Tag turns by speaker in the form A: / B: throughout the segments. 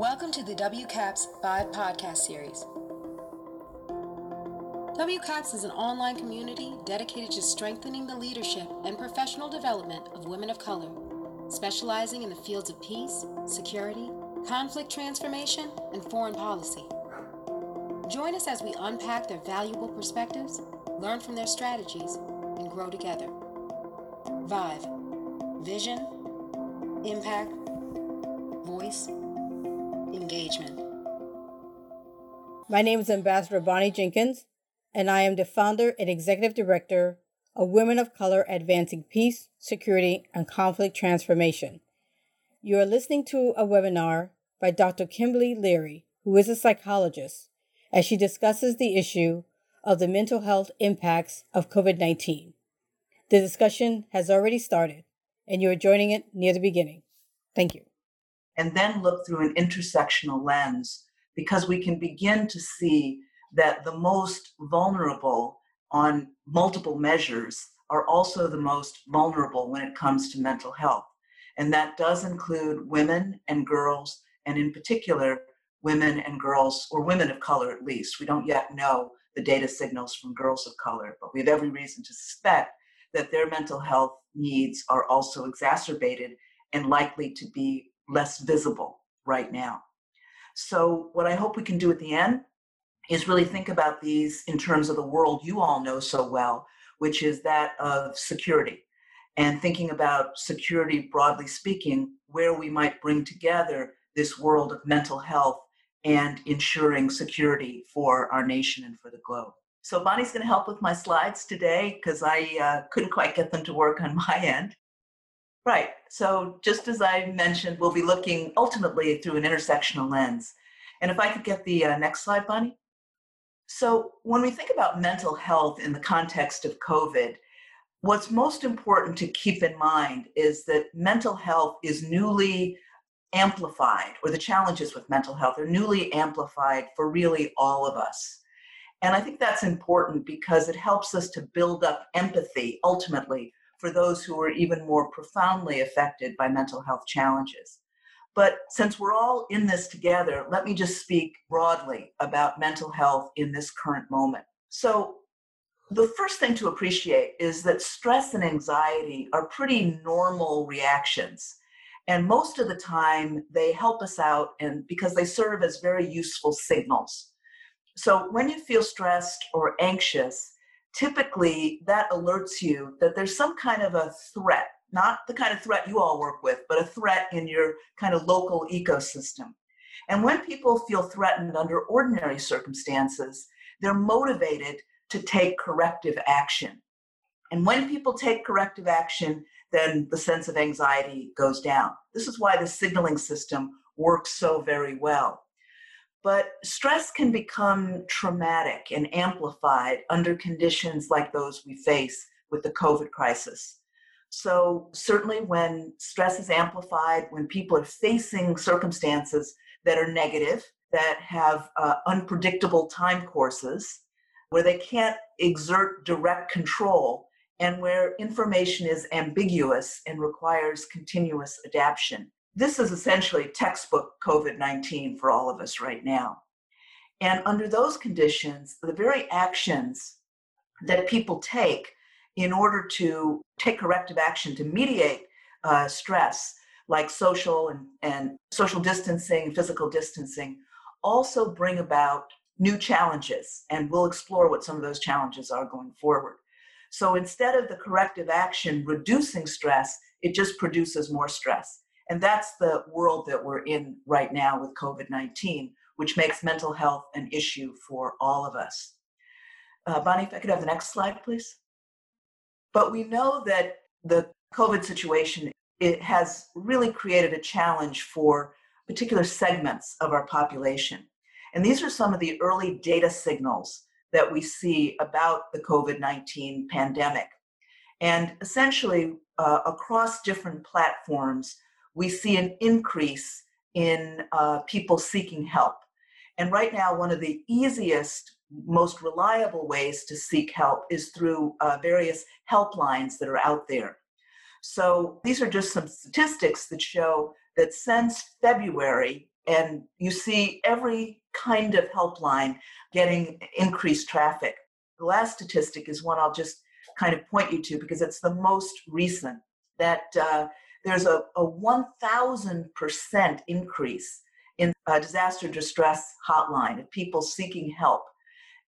A: Welcome to the WCAPS VIVE podcast series. WCAPS is an online community dedicated to strengthening the leadership and professional development of women of color, specializing in the fields of peace, security, conflict transformation, and foreign policy. Join us as we unpack their valuable perspectives, learn from their strategies, and grow together. Vive Vision, Impact, Voice, Engagement.
B: My name is Ambassador Bonnie Jenkins, and I am the founder and executive director of Women of Color Advancing Peace, Security, and Conflict Transformation. You are listening to a webinar by Dr. Kimberly Leary, who is a psychologist, as she discusses the issue of the mental health impacts of COVID 19. The discussion has already started, and you are joining it near the beginning. Thank you.
C: And then look through an intersectional lens because we can begin to see that the most vulnerable on multiple measures are also the most vulnerable when it comes to mental health. And that does include women and girls, and in particular, women and girls, or women of color at least. We don't yet know the data signals from girls of color, but we have every reason to suspect that their mental health needs are also exacerbated and likely to be less visible right now. So, what I hope we can do at the end is really think about these in terms of the world you all know so well, which is that of security. And thinking about security broadly speaking, where we might bring together this world of mental health and ensuring security for our nation and for the globe. So Bonnie's going to help with my slides today because I uh, couldn't quite get them to work on my end. Right. So just as I mentioned, we'll be looking ultimately through an intersectional lens. And if I could get the uh, next slide, Bonnie. So when we think about mental health in the context of COVID, what's most important to keep in mind is that mental health is newly amplified, or the challenges with mental health are newly amplified for really all of us. And I think that's important because it helps us to build up empathy ultimately for those who are even more profoundly affected by mental health challenges. But since we're all in this together, let me just speak broadly about mental health in this current moment. So, the first thing to appreciate is that stress and anxiety are pretty normal reactions and most of the time, they help us out and because they serve as very useful signals. So when you feel stressed or anxious, typically that alerts you that there's some kind of a threat, not the kind of threat you all work with, but a threat in your kind of local ecosystem. And when people feel threatened under ordinary circumstances, they're motivated to take corrective action. And when people take corrective action, then the sense of anxiety goes down. This is why the signaling system works so very well. But stress can become traumatic and amplified under conditions like those we face with the COVID crisis. So, certainly, when stress is amplified, when people are facing circumstances that are negative, that have uh, unpredictable time courses, where they can't exert direct control, and where information is ambiguous and requires continuous adaptation. This is essentially textbook COVID 19 for all of us right now. And under those conditions, the very actions that people take in order to take corrective action to mediate uh, stress, like social and, and social distancing, physical distancing, also bring about new challenges. And we'll explore what some of those challenges are going forward. So instead of the corrective action reducing stress, it just produces more stress. And that's the world that we're in right now with COVID 19, which makes mental health an issue for all of us. Uh, Bonnie, if I could have the next slide, please. But we know that the COVID situation it has really created a challenge for particular segments of our population. And these are some of the early data signals that we see about the COVID 19 pandemic. And essentially, uh, across different platforms, we see an increase in uh, people seeking help. And right now, one of the easiest, most reliable ways to seek help is through uh, various helplines that are out there. So these are just some statistics that show that since February and you see every kind of helpline getting increased traffic. The last statistic is one I'll just kind of point you to because it's the most recent that uh, there's a, a 1,000% increase in a disaster distress hotline of people seeking help.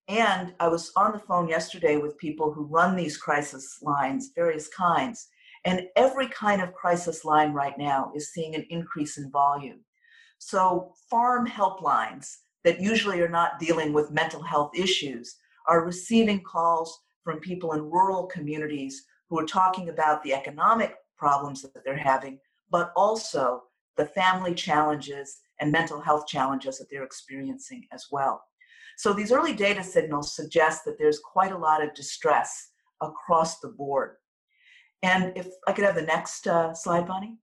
C: And I was on the phone yesterday with people who run these crisis lines, various kinds, and every kind of crisis line right now is seeing an increase in volume. So, farm helplines that usually are not dealing with mental health issues are receiving calls from people in rural communities who are talking about the economic problems that they're having, but also the family challenges and mental health challenges that they're experiencing as well. So these early data signals suggest that there's quite a lot of distress across the board. And if I could have the next uh, slide, Bonnie.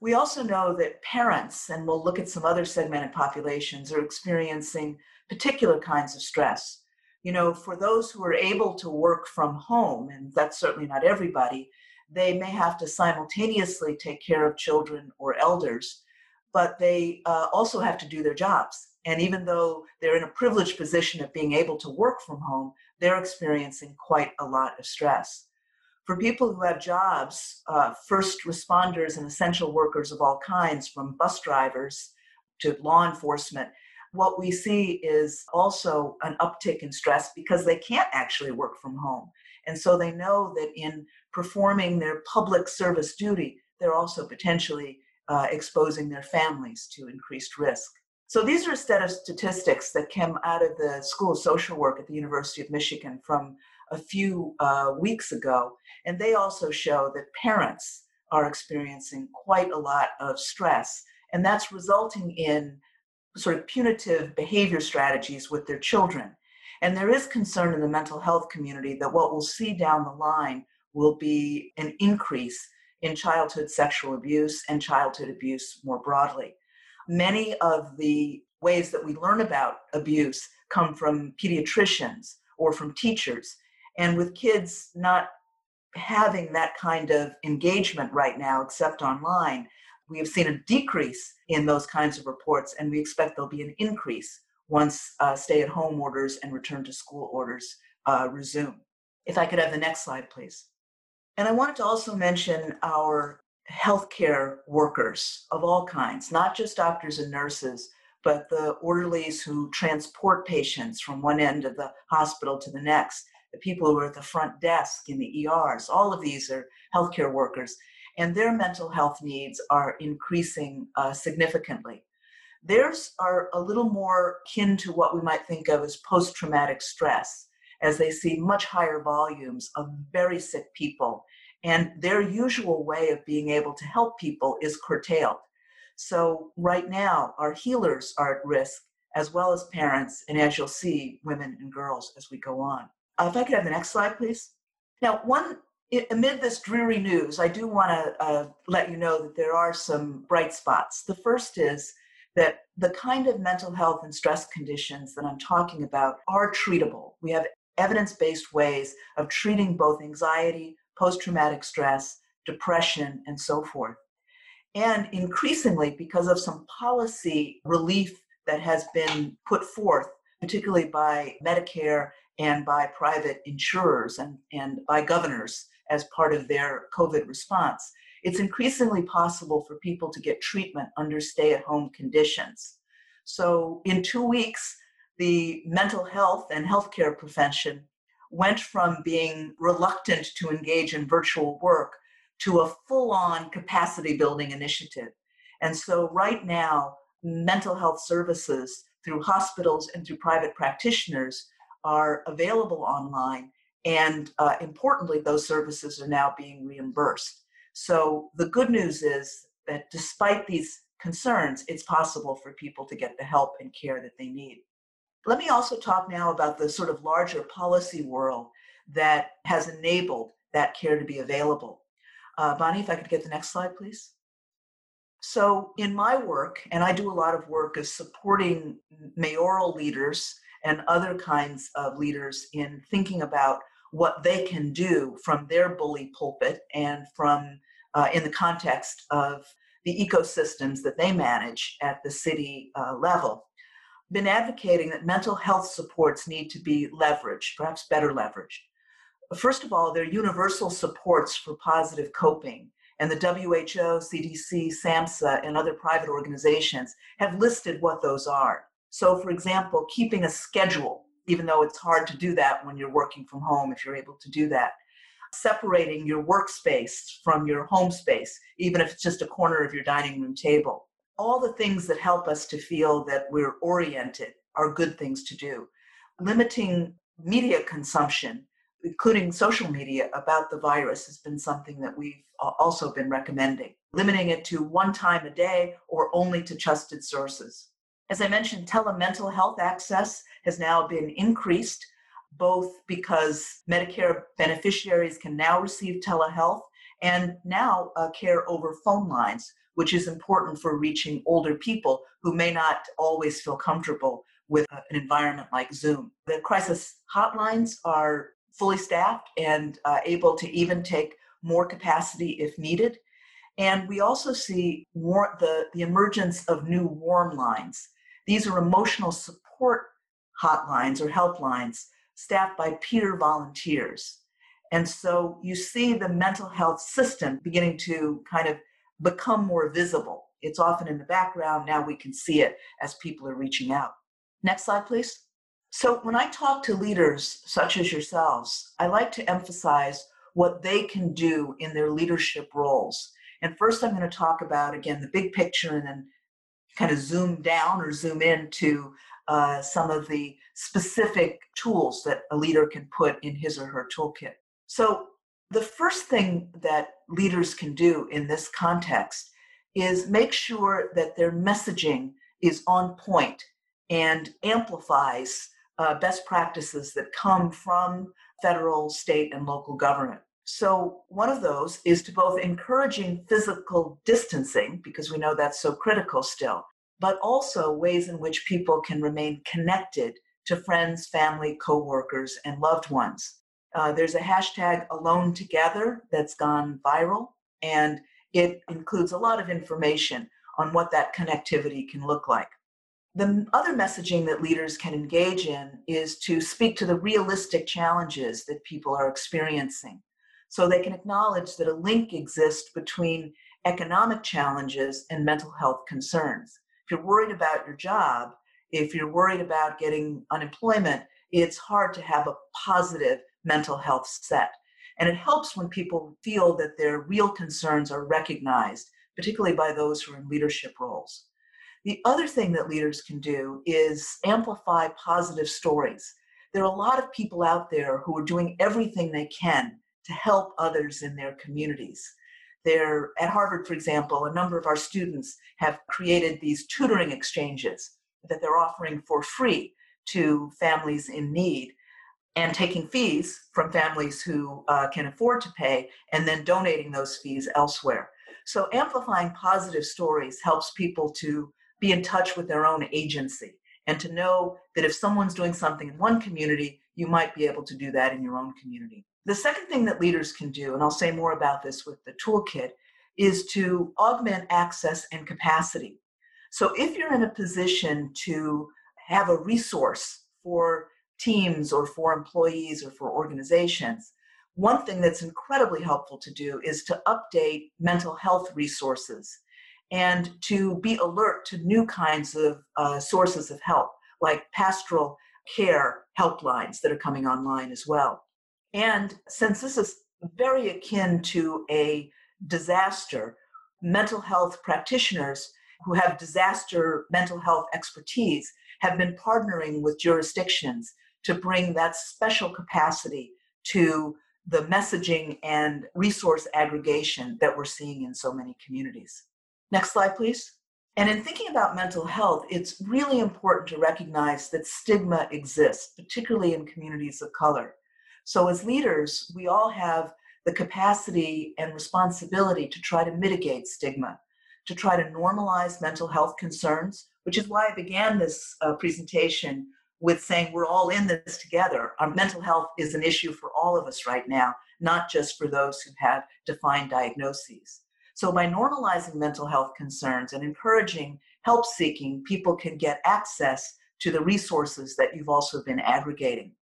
C: We also know that parents, and we'll look at some other segmented populations, are experiencing particular kinds of stress. You know, for those who are able to work from home, and that's certainly not everybody, they may have to simultaneously take care of children or elders, but they uh, also have to do their jobs. And even though they're in a privileged position of being able to work from home, they're experiencing quite a lot of stress. For people who have jobs, uh, first responders and essential workers of all kinds, from bus drivers to law enforcement, what we see is also an uptick in stress because they can't actually work from home. And so they know that in performing their public service duty, they're also potentially uh, exposing their families to increased risk. So these are a set of statistics that came out of the School of Social Work at the University of Michigan from a few uh, weeks ago. And they also show that parents are experiencing quite a lot of stress. And that's resulting in sort of punitive behavior strategies with their children. And there is concern in the mental health community that what we'll see down the line will be an increase in childhood sexual abuse and childhood abuse more broadly. Many of the ways that we learn about abuse come from pediatricians or from teachers. And with kids not having that kind of engagement right now, except online, we have seen a decrease in those kinds of reports, and we expect there'll be an increase once uh, stay at home orders and return to school orders uh, resume. If I could have the next slide, please. And I wanted to also mention our healthcare workers of all kinds, not just doctors and nurses, but the orderlies who transport patients from one end of the hospital to the next, the people who are at the front desk in the ERs. All of these are healthcare workers, and their mental health needs are increasing uh, significantly. Theirs are a little more kin to what we might think of as post traumatic stress as they see much higher volumes of very sick people. And their usual way of being able to help people is curtailed. So, right now, our healers are at risk, as well as parents, and as you'll see, women and girls as we go on. Uh, if I could have the next slide, please. Now, one amid this dreary news, I do want to uh, let you know that there are some bright spots. The first is that the kind of mental health and stress conditions that I'm talking about are treatable. We have evidence based ways of treating both anxiety, post traumatic stress, depression, and so forth. And increasingly, because of some policy relief that has been put forth, particularly by Medicare and by private insurers and, and by governors as part of their COVID response, it's increasingly possible for people to get treatment under stay at home conditions. So, in two weeks, the mental health and healthcare profession went from being reluctant to engage in virtual work to a full on capacity building initiative. And so, right now, mental health services through hospitals and through private practitioners are available online. And uh, importantly, those services are now being reimbursed. So, the good news is that despite these concerns, it's possible for people to get the help and care that they need. Let me also talk now about the sort of larger policy world that has enabled that care to be available. Uh, Bonnie, if I could get the next slide, please. So, in my work, and I do a lot of work as supporting mayoral leaders and other kinds of leaders in thinking about what they can do from their bully pulpit and from uh, in the context of the ecosystems that they manage at the city uh, level, been advocating that mental health supports need to be leveraged, perhaps better leveraged. First of all, they're universal supports for positive coping. And the WHO, CDC, SAMHSA, and other private organizations have listed what those are. So, for example, keeping a schedule, even though it's hard to do that when you're working from home, if you're able to do that. Separating your workspace from your home space, even if it's just a corner of your dining room table. All the things that help us to feel that we're oriented are good things to do. Limiting media consumption including social media, about the virus has been something that we've also been recommending, limiting it to one time a day or only to trusted sources. As I mentioned, telemental health access has now been increased, both because Medicare beneficiaries can now receive telehealth and now uh, care over phone lines, which is important for reaching older people who may not always feel comfortable with uh, an environment like Zoom. The crisis hotlines are fully staffed and uh, able to even take more capacity if needed. And we also see more the, the emergence of new warm lines. These are emotional support hotlines or helplines staffed by peer volunteers. And so you see the mental health system beginning to kind of become more visible. It's often in the background. Now we can see it as people are reaching out. Next slide, please. So, when I talk to leaders such as yourselves, I like to emphasize what they can do in their leadership roles. And first, I'm going to talk about, again, the big picture and then kind of zoom down or zoom into uh, some of the specific tools that a leader can put in his or her toolkit. So, the first thing that leaders can do in this context is make sure that their messaging is on point and amplifies uh, best practices that come from federal, state, and local government. So, one of those is to both encouraging physical distancing, because we know that's so critical still, but also ways in which people can remain connected to friends, family, coworkers, and loved ones. Uh, there's a hashtag alone together that's gone viral, and it includes a lot of information on what that connectivity can look like. The other messaging that leaders can engage in is to speak to the realistic challenges that people are experiencing. So they can acknowledge that a link exists between economic challenges and mental health concerns. If you're worried about your job, if you're worried about getting unemployment, it's hard to have a positive mental health set. And it helps when people feel that their real concerns are recognized, particularly by those who are in leadership roles. The other thing that leaders can do is amplify positive stories. There are a lot of people out there who are doing everything they can to help others in their communities. There, at Harvard, for example, a number of our students have created these tutoring exchanges that they're offering for free to families in need and taking fees from families who uh, can afford to pay and then donating those fees elsewhere. So, amplifying positive stories helps people to be in touch with their own agency and to know that if someone's doing something in one community, you might be able to do that in your own community. The second thing that leaders can do, and I'll say more about this with the toolkit, is to augment access and capacity. So if you're in a position to have a resource for teams or for employees or for organizations, one thing that's incredibly helpful to do is to update mental health resources and to be alert to new kinds of uh, sources of help, like pastoral care helplines that are coming online as well. And since this is very akin to a disaster, mental health practitioners who have disaster mental health expertise have been partnering with jurisdictions to bring that special capacity to the messaging and resource aggregation that we're seeing in so many communities. Next slide, please. And in thinking about mental health, it's really important to recognize that stigma exists, particularly in communities of color. So, as leaders, we all have the capacity and responsibility to try to mitigate stigma, to try to normalize mental health concerns, which is why I began this uh, presentation with saying we're all in this together. Our mental health is an issue for all of us right now, not just for those who have defined diagnoses. So, by normalizing mental health concerns and encouraging help seeking, people can get access to the resources that you've also been aggregating.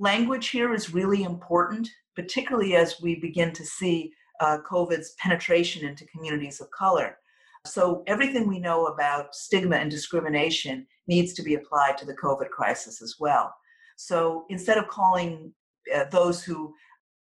C: Language here is really important, particularly as we begin to see uh, COVID's penetration into communities of color. So, everything we know about stigma and discrimination needs to be applied to the COVID crisis as well. So, instead of calling uh, those who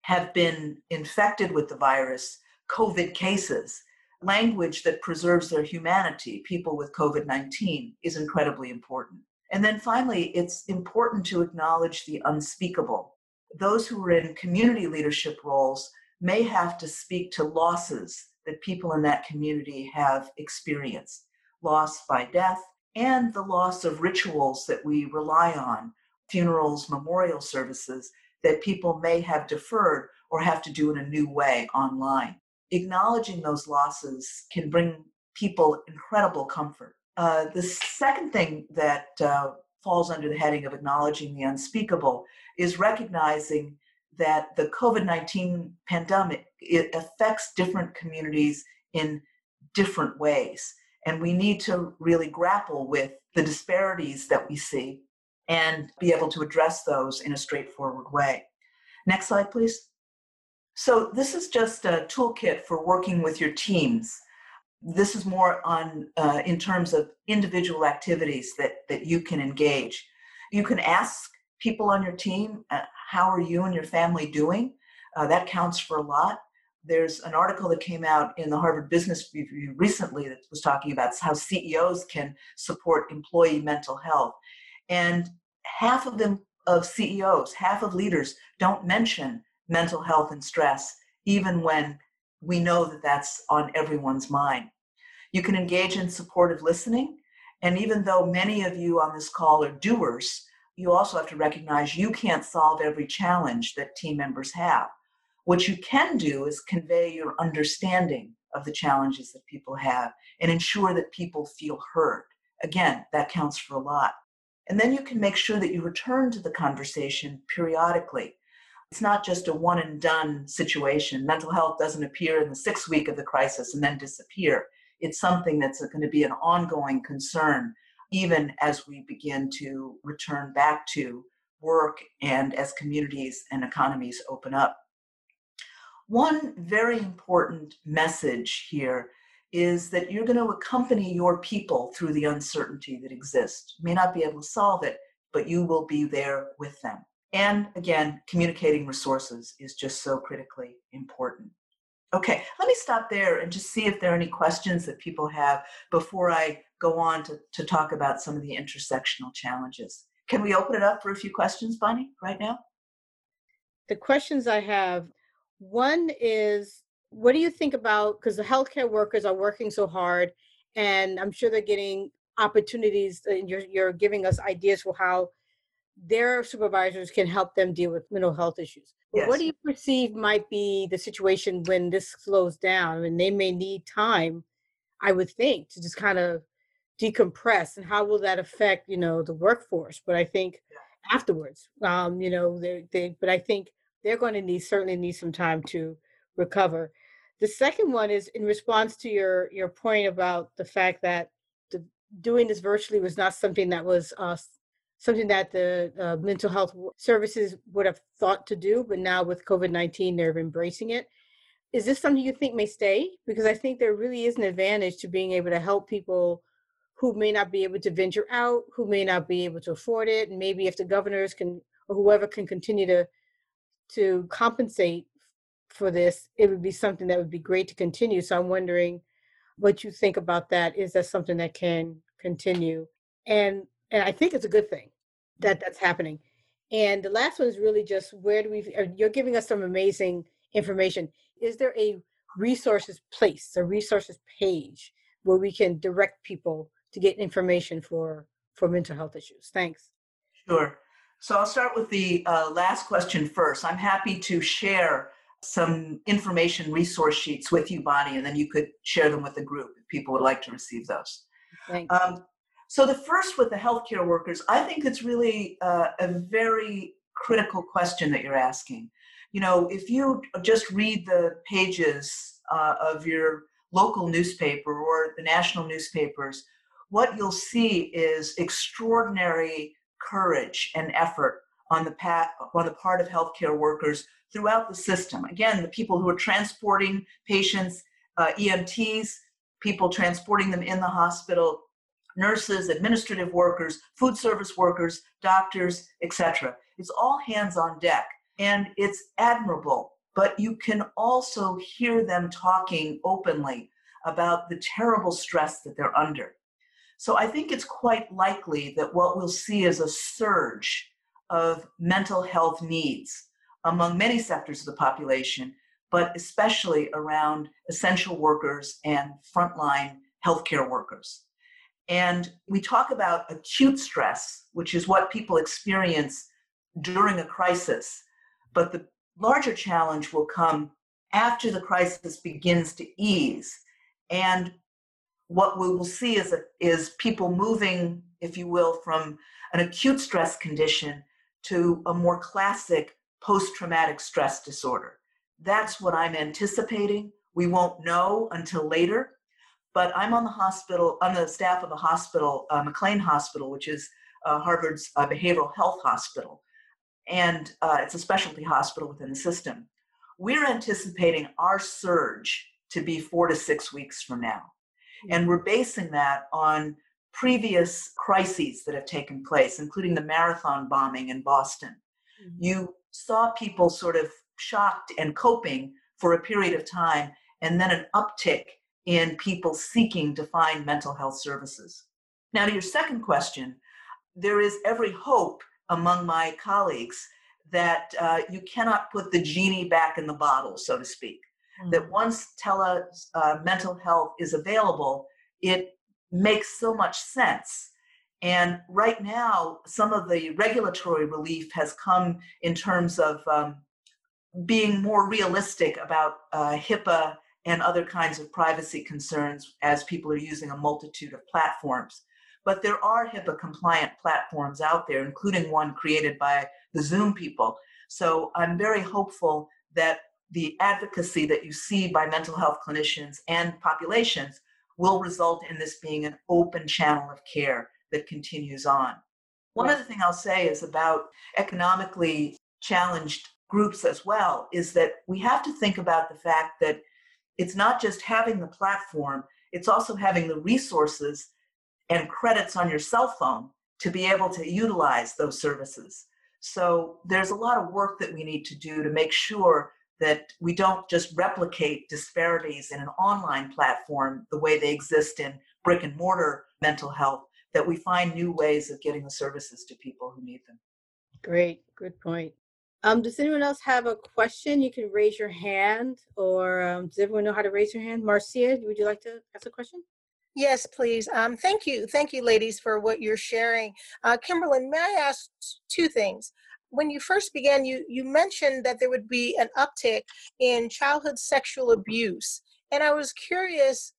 C: have been infected with the virus COVID cases, language that preserves their humanity, people with COVID 19, is incredibly important. And then finally, it's important to acknowledge the unspeakable. Those who are in community leadership roles may have to speak to losses that people in that community have experienced loss by death and the loss of rituals that we rely on, funerals, memorial services that people may have deferred or have to do in a new way online. Acknowledging those losses can bring people incredible comfort. Uh, the second thing that uh, falls under the heading of acknowledging the unspeakable is recognizing that the COVID 19 pandemic it affects different communities in different ways. And we need to really grapple with the disparities that we see and be able to address those in a straightforward way. Next slide, please. So, this is just a toolkit for working with your teams. This is more on uh, in terms of individual activities that, that you can engage. You can ask people on your team, uh, how are you and your family doing? Uh, that counts for a lot. There's an article that came out in the Harvard Business Review recently that was talking about how CEOs can support employee mental health. And half of them, of CEOs, half of leaders don't mention mental health and stress, even when we know that that's on everyone's mind. You can engage in supportive listening. And even though many of you on this call are doers, you also have to recognize you can't solve every challenge that team members have. What you can do is convey your understanding of the challenges that people have and ensure that people feel heard. Again, that counts for a lot. And then you can make sure that you return to the conversation periodically. It's not just a one and done situation. Mental health doesn't appear in the sixth week of the crisis and then disappear. It's something that's going to be an ongoing concern even as we begin to return back to work and as communities and economies open up. One very important message here is that you're going to accompany your people through the uncertainty that exists. You may not be able to solve it, but you will be there with them. And again, communicating resources is just so critically important. Okay, let me stop there and just see if there are any questions that people have before I go on to, to talk about some of the intersectional challenges. Can we open it up for a few questions, Bonnie, right now?
B: The questions I have one is what do you think about because the healthcare workers are working so hard and I'm sure they're getting opportunities and you're, you're giving us ideas for how their supervisors can help them deal with mental health issues. Yes. What do you perceive might be the situation when this slows down? I mean, they may need time, I would think, to just kind of decompress. And how will that affect, you know, the workforce? But I think yeah. afterwards, um, you know, they, they, but I think they're going to need certainly need some time to recover. The second one is in response to your your point about the fact that the, doing this virtually was not something that was uh, something that the uh, mental health services would have thought to do, but now with COVID 19, they're embracing it. Is this something you think may stay? Because I think there really is an advantage to being able to help people who may not be able to venture out, who may not be able to afford it, and maybe if the governors can or whoever can continue to to compensate for this, it would be something that would be great to continue. So I'm wondering what you think about that. Is that something that can continue? And and I think it's a good thing that that's happening. And the last one is really just where do we? You're giving us some amazing information. Is there a resources place, a resources page where we can direct people to get information for for mental health issues? Thanks.
C: Sure. So I'll start with the uh, last question first. I'm happy to share some information resource sheets with you, Bonnie, and then you could share them with the group if people would like to receive those.
B: Thanks. Um,
C: so the first with the healthcare workers, I think it's really uh, a very critical question that you're asking. You know, if you just read the pages uh, of your local newspaper or the national newspapers, what you'll see is extraordinary courage and effort on the, on the part of healthcare workers throughout the system. Again, the people who are transporting patients, uh, EMTs, people transporting them in the hospital, nurses, administrative workers, food service workers, doctors, etc. It's all hands on deck and it's admirable, but you can also hear them talking openly about the terrible stress that they're under. So I think it's quite likely that what we'll see is a surge of mental health needs among many sectors of the population, but especially around essential workers and frontline healthcare workers. And we talk about acute stress, which is what people experience during a crisis. But the larger challenge will come after the crisis begins to ease. And what we will see is, a, is people moving, if you will, from an acute stress condition to a more classic post traumatic stress disorder. That's what I'm anticipating. We won't know until later, but I'm on the hospital, on the staff of a hospital, uh, McLean Hospital, which is uh, Harvard's uh, behavioral health hospital, and uh, it's a specialty hospital within the system. We're anticipating our surge to be four to six weeks from now. And we're basing that on previous crises that have taken place, including the marathon bombing in Boston. Mm-hmm. You saw people sort of shocked and coping for a period of time, and then an uptick in people seeking to find mental health services. Now, to your second question, there is every hope among my colleagues that uh, you cannot put the genie back in the bottle, so to speak. Mm-hmm. That once tele uh, mental health is available, it makes so much sense and right now, some of the regulatory relief has come in terms of um, being more realistic about uh, HIPAA and other kinds of privacy concerns as people are using a multitude of platforms. But there are HIPAA compliant platforms out there, including one created by the Zoom people. So I'm very hopeful that the advocacy that you see by mental health clinicians and populations will result in this being an open channel of care that continues on. One other thing I'll say is about economically challenged groups as well is that we have to think about the fact that it's not just having the platform, it's also having the resources and credits on your cell phone to be able to utilize those services. So there's a lot of work that we need to do to make sure that we don't just replicate disparities in an online platform the way they exist in brick and mortar mental health, that we find new ways of getting the services to people who need them.
B: Great, good point. Um, does anyone else have a question? You can raise your hand, or um, does everyone know how to raise your hand? Marcia, would you like to ask a question?
D: Yes, please. Um, thank you. Thank you, ladies, for what you're sharing. Uh, Kimberly, may I ask two things? When you first began, you, you mentioned that there would be an uptick in childhood sexual abuse. And I was curious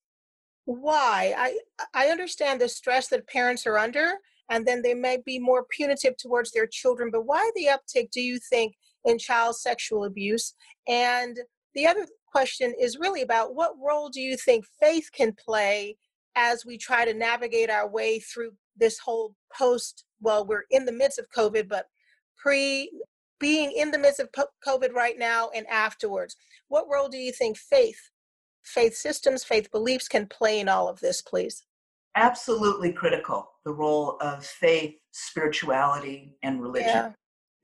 D: why i i understand the stress that parents are under and then they may be more punitive towards their children but why the uptick do you think in child sexual abuse and the other question is really about what role do you think faith can play as we try to navigate our way through this whole post well we're in the midst of covid but pre being in the midst of covid right now and afterwards what role do you think faith faith systems, faith beliefs can play in all of this, please?
C: Absolutely critical, the role of faith, spirituality, and religion. Yeah.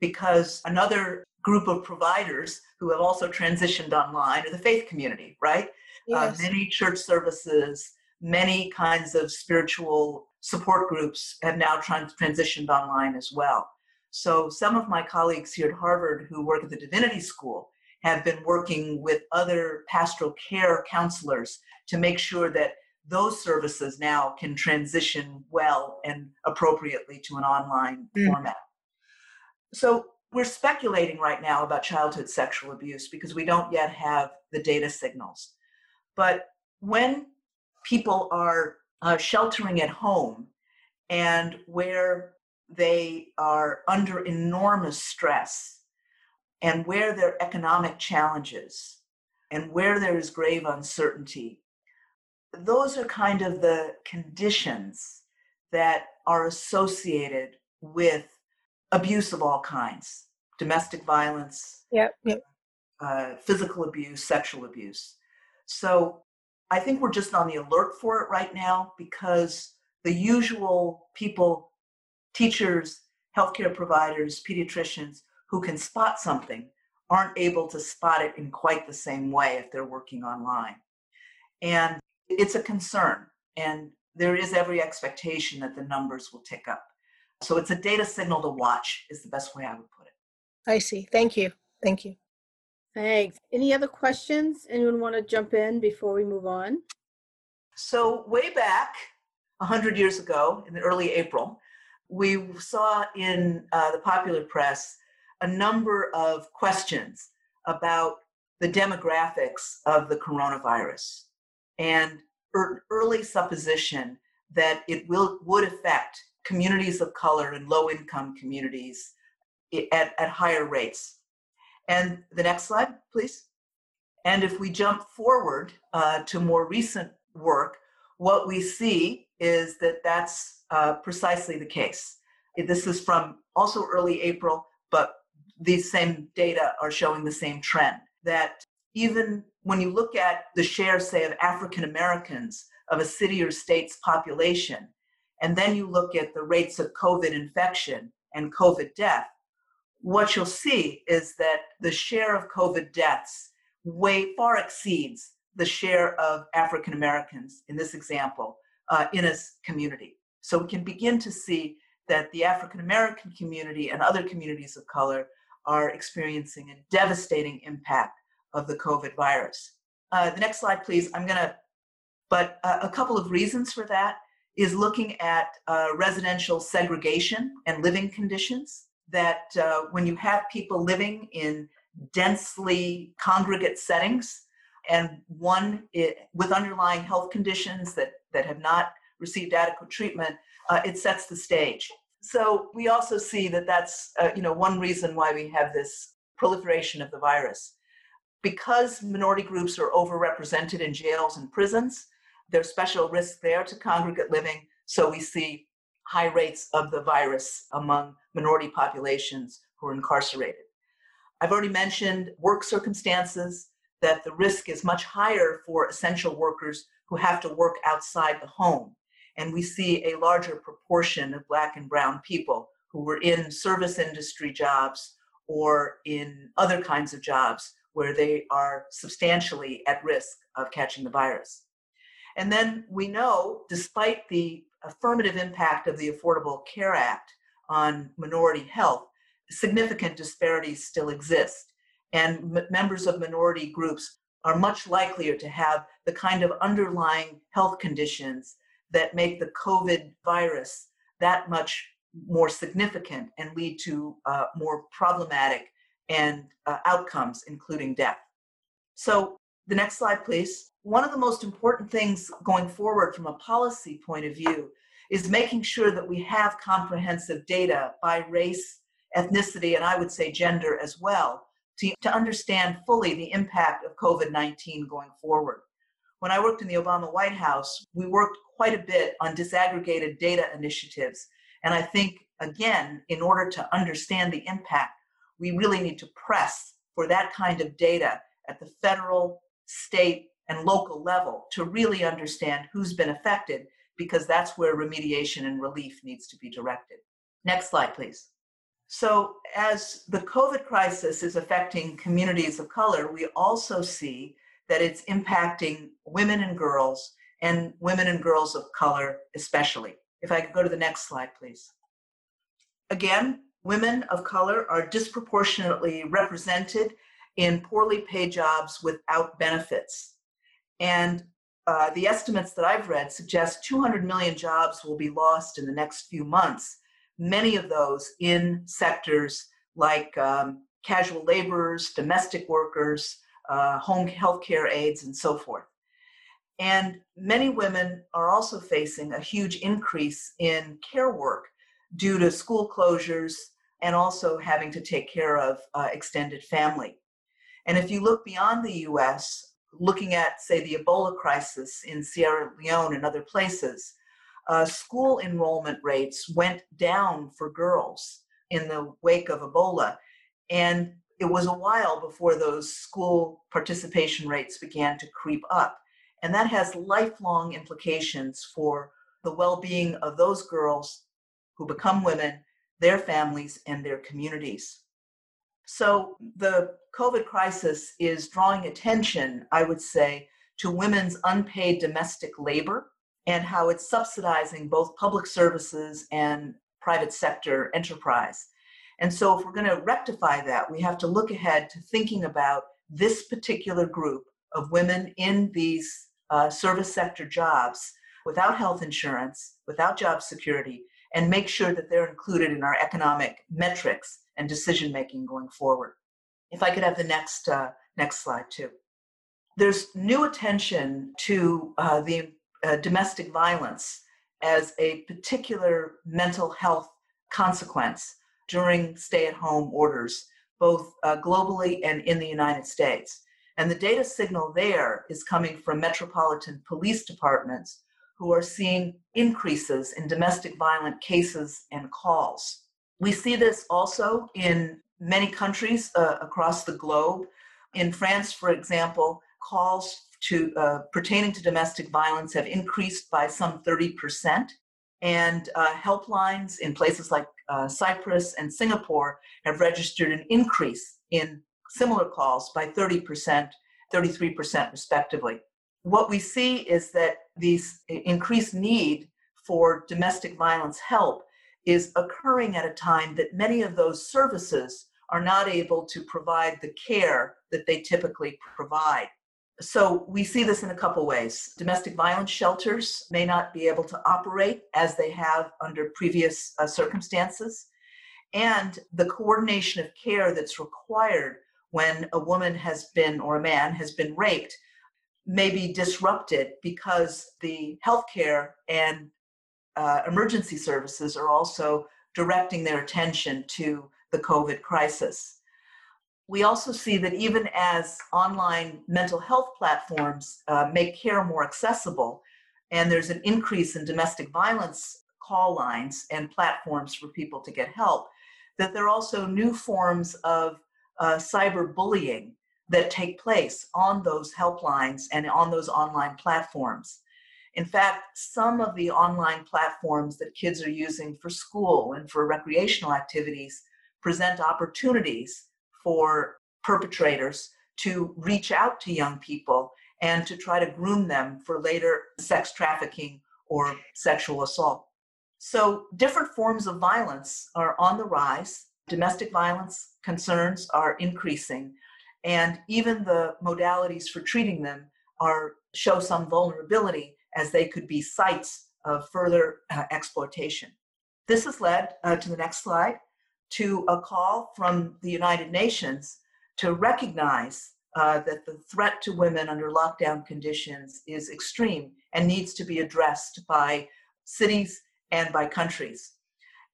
C: Because another group of providers who have also transitioned online are the faith community, right? Uh, yes. Uh, many church services, many kinds of spiritual support groups have now trans- transitioned online as well. So, some of my colleagues here at Harvard who work at the Divinity School have been working with other pastoral care counselors to make sure that those services now can transition well and appropriately to an online mm. format. So we're speculating right now about childhood sexual abuse because we don't yet have the data signals. But when people are uh, sheltering at home and where they are under enormous stress and where there are economic challenges, and where there is grave uncertainty, those are kind of the conditions that are associated with abuse of all kinds domestic violence,
D: yep, yep.
C: Uh, physical abuse, sexual abuse. So I think we're just on the alert for it right now because the usual people, teachers, healthcare providers, pediatricians who can spot something aren't able to spot it in quite the same way if they're working online. And it's a concern. And there is every expectation that the numbers will tick up. So it's a data signal to watch, is the best way I would put it.
D: I see. Thank you. Thank you.
B: Thanks. Any other questions? Anyone want to jump in before we move on?
C: So, way back 100 years ago, in the early April, we saw in uh, the popular press a number of questions about the demographics of the coronavirus and early supposition that it will would affect communities of color and low income communities at, at higher rates. And the next slide, please. And if we jump forward uh, to more recent work, what we see is that that's uh, precisely the case. This is from also early April, but these same data are showing the same trend that even when you look at the share, say, of African Americans of a city or state's population, and then you look at the rates of COVID infection and COVID death, what you'll see is that the share of COVID deaths way far exceeds the share of African Americans in this example uh, in a community. So we can begin to see that the African American community and other communities of color are experiencing a devastating impact of the COVID virus. Uh, the next slide, please. I'm going to, but uh, a couple of reasons for that is looking at uh, residential segregation and living conditions. That uh, when you have people living in densely congregate settings, and one it, with underlying health conditions that, that have not received adequate treatment, uh, it sets the stage. So we also see that that's uh, you know one reason why we have this proliferation of the virus. Because minority groups are overrepresented in jails and prisons, there's special risk there to congregate living. So we see high rates of the virus among minority populations who are incarcerated. I've already mentioned work circumstances, that the risk is much higher for essential workers who have to work outside the home. And we see a larger proportion of Black and Brown people who were in service industry jobs or in other kinds of jobs where they are substantially at risk of catching the virus. And then we know, despite the affirmative impact of the Affordable Care Act on minority health, significant disparities still exist. And m- members of minority groups are much likelier to have the kind of underlying health conditions that make the COVID virus that much more significant and lead to uh, more problematic and uh, outcomes, including death. So, the next slide, please. One of the most important things going forward from a policy point of view is making sure that we have comprehensive data by race, ethnicity, and I would say gender as well, to, to understand fully the impact of COVID 19 going forward. When I worked in the Obama White House, we worked quite a bit on disaggregated data initiatives. And I think, again, in order to understand the impact, we really need to press for that kind of data at the federal, state, and local level to really understand who's been affected, because that's where remediation and relief needs to be directed. Next slide, please. So, as the COVID crisis is affecting communities of color, we also see that it's impacting women and girls, and women and girls of color especially. If I could go to the next slide, please. Again, women of color are disproportionately represented in poorly paid jobs without benefits. And uh, the estimates that I've read suggest 200 million jobs will be lost in the next few months many of those in sectors like um, casual laborers, domestic workers, uh, home health care aides, and so forth. And many women are also facing a huge increase in care work due to school closures and also having to take care of uh, extended family. And if you look beyond the US, looking at, say, the Ebola crisis in Sierra Leone and other places, uh, school enrollment rates went down for girls in the wake of Ebola. And it was a while before those school participation rates began to creep up. And that has lifelong implications for the well being of those girls who become women, their families, and their communities. So the COVID crisis is drawing attention, I would say, to women's unpaid domestic labor and how it's subsidizing both public services and private sector enterprise. And so, if we're going to rectify that, we have to look ahead to thinking about this particular group of women in these uh, service sector jobs without health insurance, without job security, and make sure that they're included in our economic metrics and decision making going forward. If I could have the next uh, next slide too. There's new attention to uh, the uh, domestic violence as a particular mental health consequence during stay-at-home orders, both uh, globally and in the United States. And the data signal there is coming from metropolitan police departments who are seeing increases in domestic violent cases and calls. We see this also in many countries uh, across the globe. In France, for example, calls to uh, pertaining to domestic violence have increased by some 30%, and uh, helplines in places like uh, Cyprus and Singapore have registered an increase in similar calls by 30%, 33% respectively. What we see is that this increased need for domestic violence help is occurring at a time that many of those services are not able to provide the care that they typically provide. So we see this in a couple ways. Domestic violence shelters may not be able to operate as they have under previous uh, circumstances. And the coordination of care that's required when a woman has been or a man has been raped may be disrupted because the healthcare and uh, emergency services are also directing their attention to the COVID crisis. We also see that even as online mental health platforms uh, make care more accessible, and there's an increase in domestic violence call lines and platforms for people to get help, that there are also new forms of uh, cyberbullying that take place on those helplines and on those online platforms. In fact, some of the online platforms that kids are using for school and for recreational activities present opportunities for perpetrators to reach out to young people and to try to groom them for later sex trafficking or sexual assault. So, different forms of violence are on the rise. Domestic violence concerns are increasing, and even the modalities for treating them are show some vulnerability as they could be sites of further uh, exploitation. This has led uh, to the next slide to a call from the United Nations to recognize uh, that the threat to women under lockdown conditions is extreme and needs to be addressed by cities and by countries.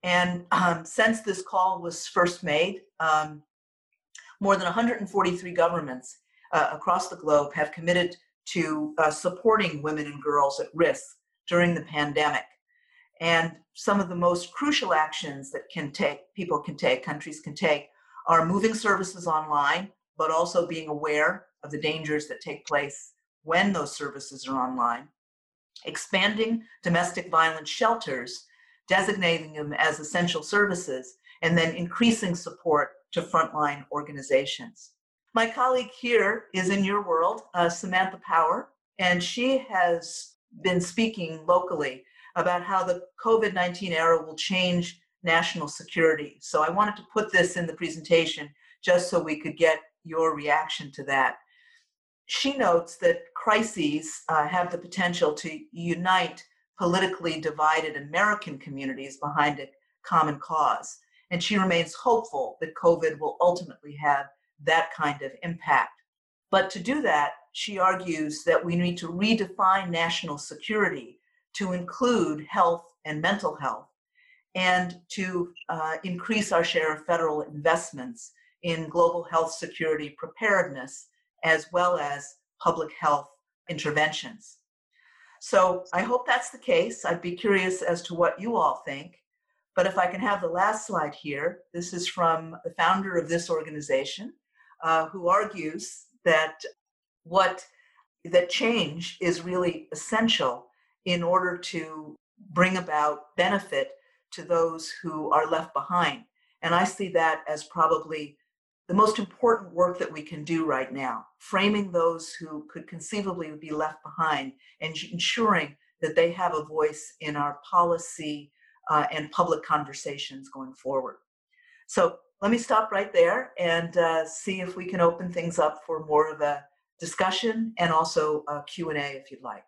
C: And um, since this call was first made, um, more than 143 governments uh, across the globe have committed to uh, supporting women and girls at risk during the pandemic. And some of the most crucial actions that can take, people can take, countries can take, are moving services online, but also being aware of the dangers that take place when those services are online, expanding domestic violence shelters, designating them as essential services, and then increasing support to frontline organizations. My colleague here is in your world, uh, Samantha Power, and she has been speaking locally about how the COVID 19 era will change national security. So I wanted to put this in the presentation just so we could get your reaction to that. She notes that crises uh, have the potential to unite politically divided American communities behind a common cause. And she remains hopeful that COVID will ultimately have that kind of impact. But to do that, she argues that we need to redefine national security to include health and mental health and to uh, increase our share of federal investments in global health security preparedness as well as public health interventions. So I hope that's the case. I'd be curious as to what you all think. But if I can have the last slide here, this is from the founder of this organization, uh, who argues that what that change is really essential in order to bring about benefit to those who are left behind. And I see that as probably the most important work that we can do right now, framing those who could conceivably be left behind and ensuring that they have a voice in our policy uh, and public conversations going forward. So let me stop right there and uh, see if we can open things up for more of a discussion and also a Q&A if you'd like.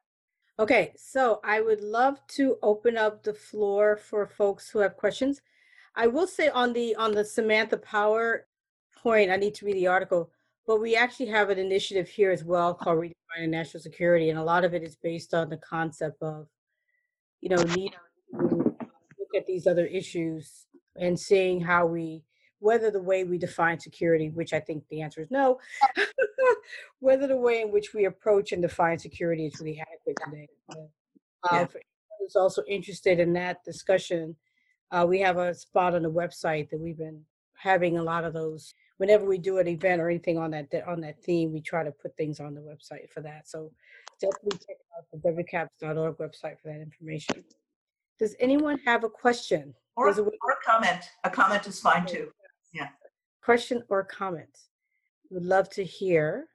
B: Okay, so I would love to open up the floor for folks who have questions. I will say on the on the Samantha Power point, I need to read the article, but we actually have an initiative here as well called Redefining National Security, and a lot of it is based on the concept of, you know, need at these other issues and seeing how we whether the way we define security, which I think the answer is no, whether the way in which we approach and define security is really adequate today. Um, yeah. For who's also interested in that discussion, uh, we have a spot on the website that we've been having a lot of those. Whenever we do an event or anything on that on that theme, we try to put things on the website for that. So definitely check out the wcaps.org website for that information. Does anyone have a question?
C: Or, or a comment. A comment is fine too. Yeah.
B: Question or comment? Would love to hear.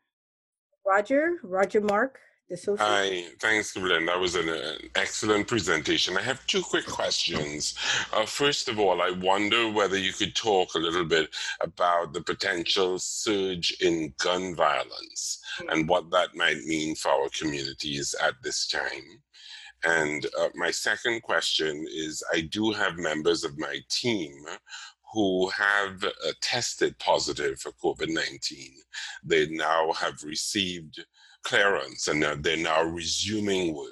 B: Roger, Roger Mark, the social.
E: Hi, thanks, Glenn. That was an, an, excellent presentation. I have two quick questions. Uh, first of all, I wonder whether you could talk a little bit about the potential surge in gun violence mm-hmm. and what that might mean for our communities at this time. And uh, my second question is I do have members of my team who have uh, tested positive for COVID 19. They now have received clearance and they're now resuming work.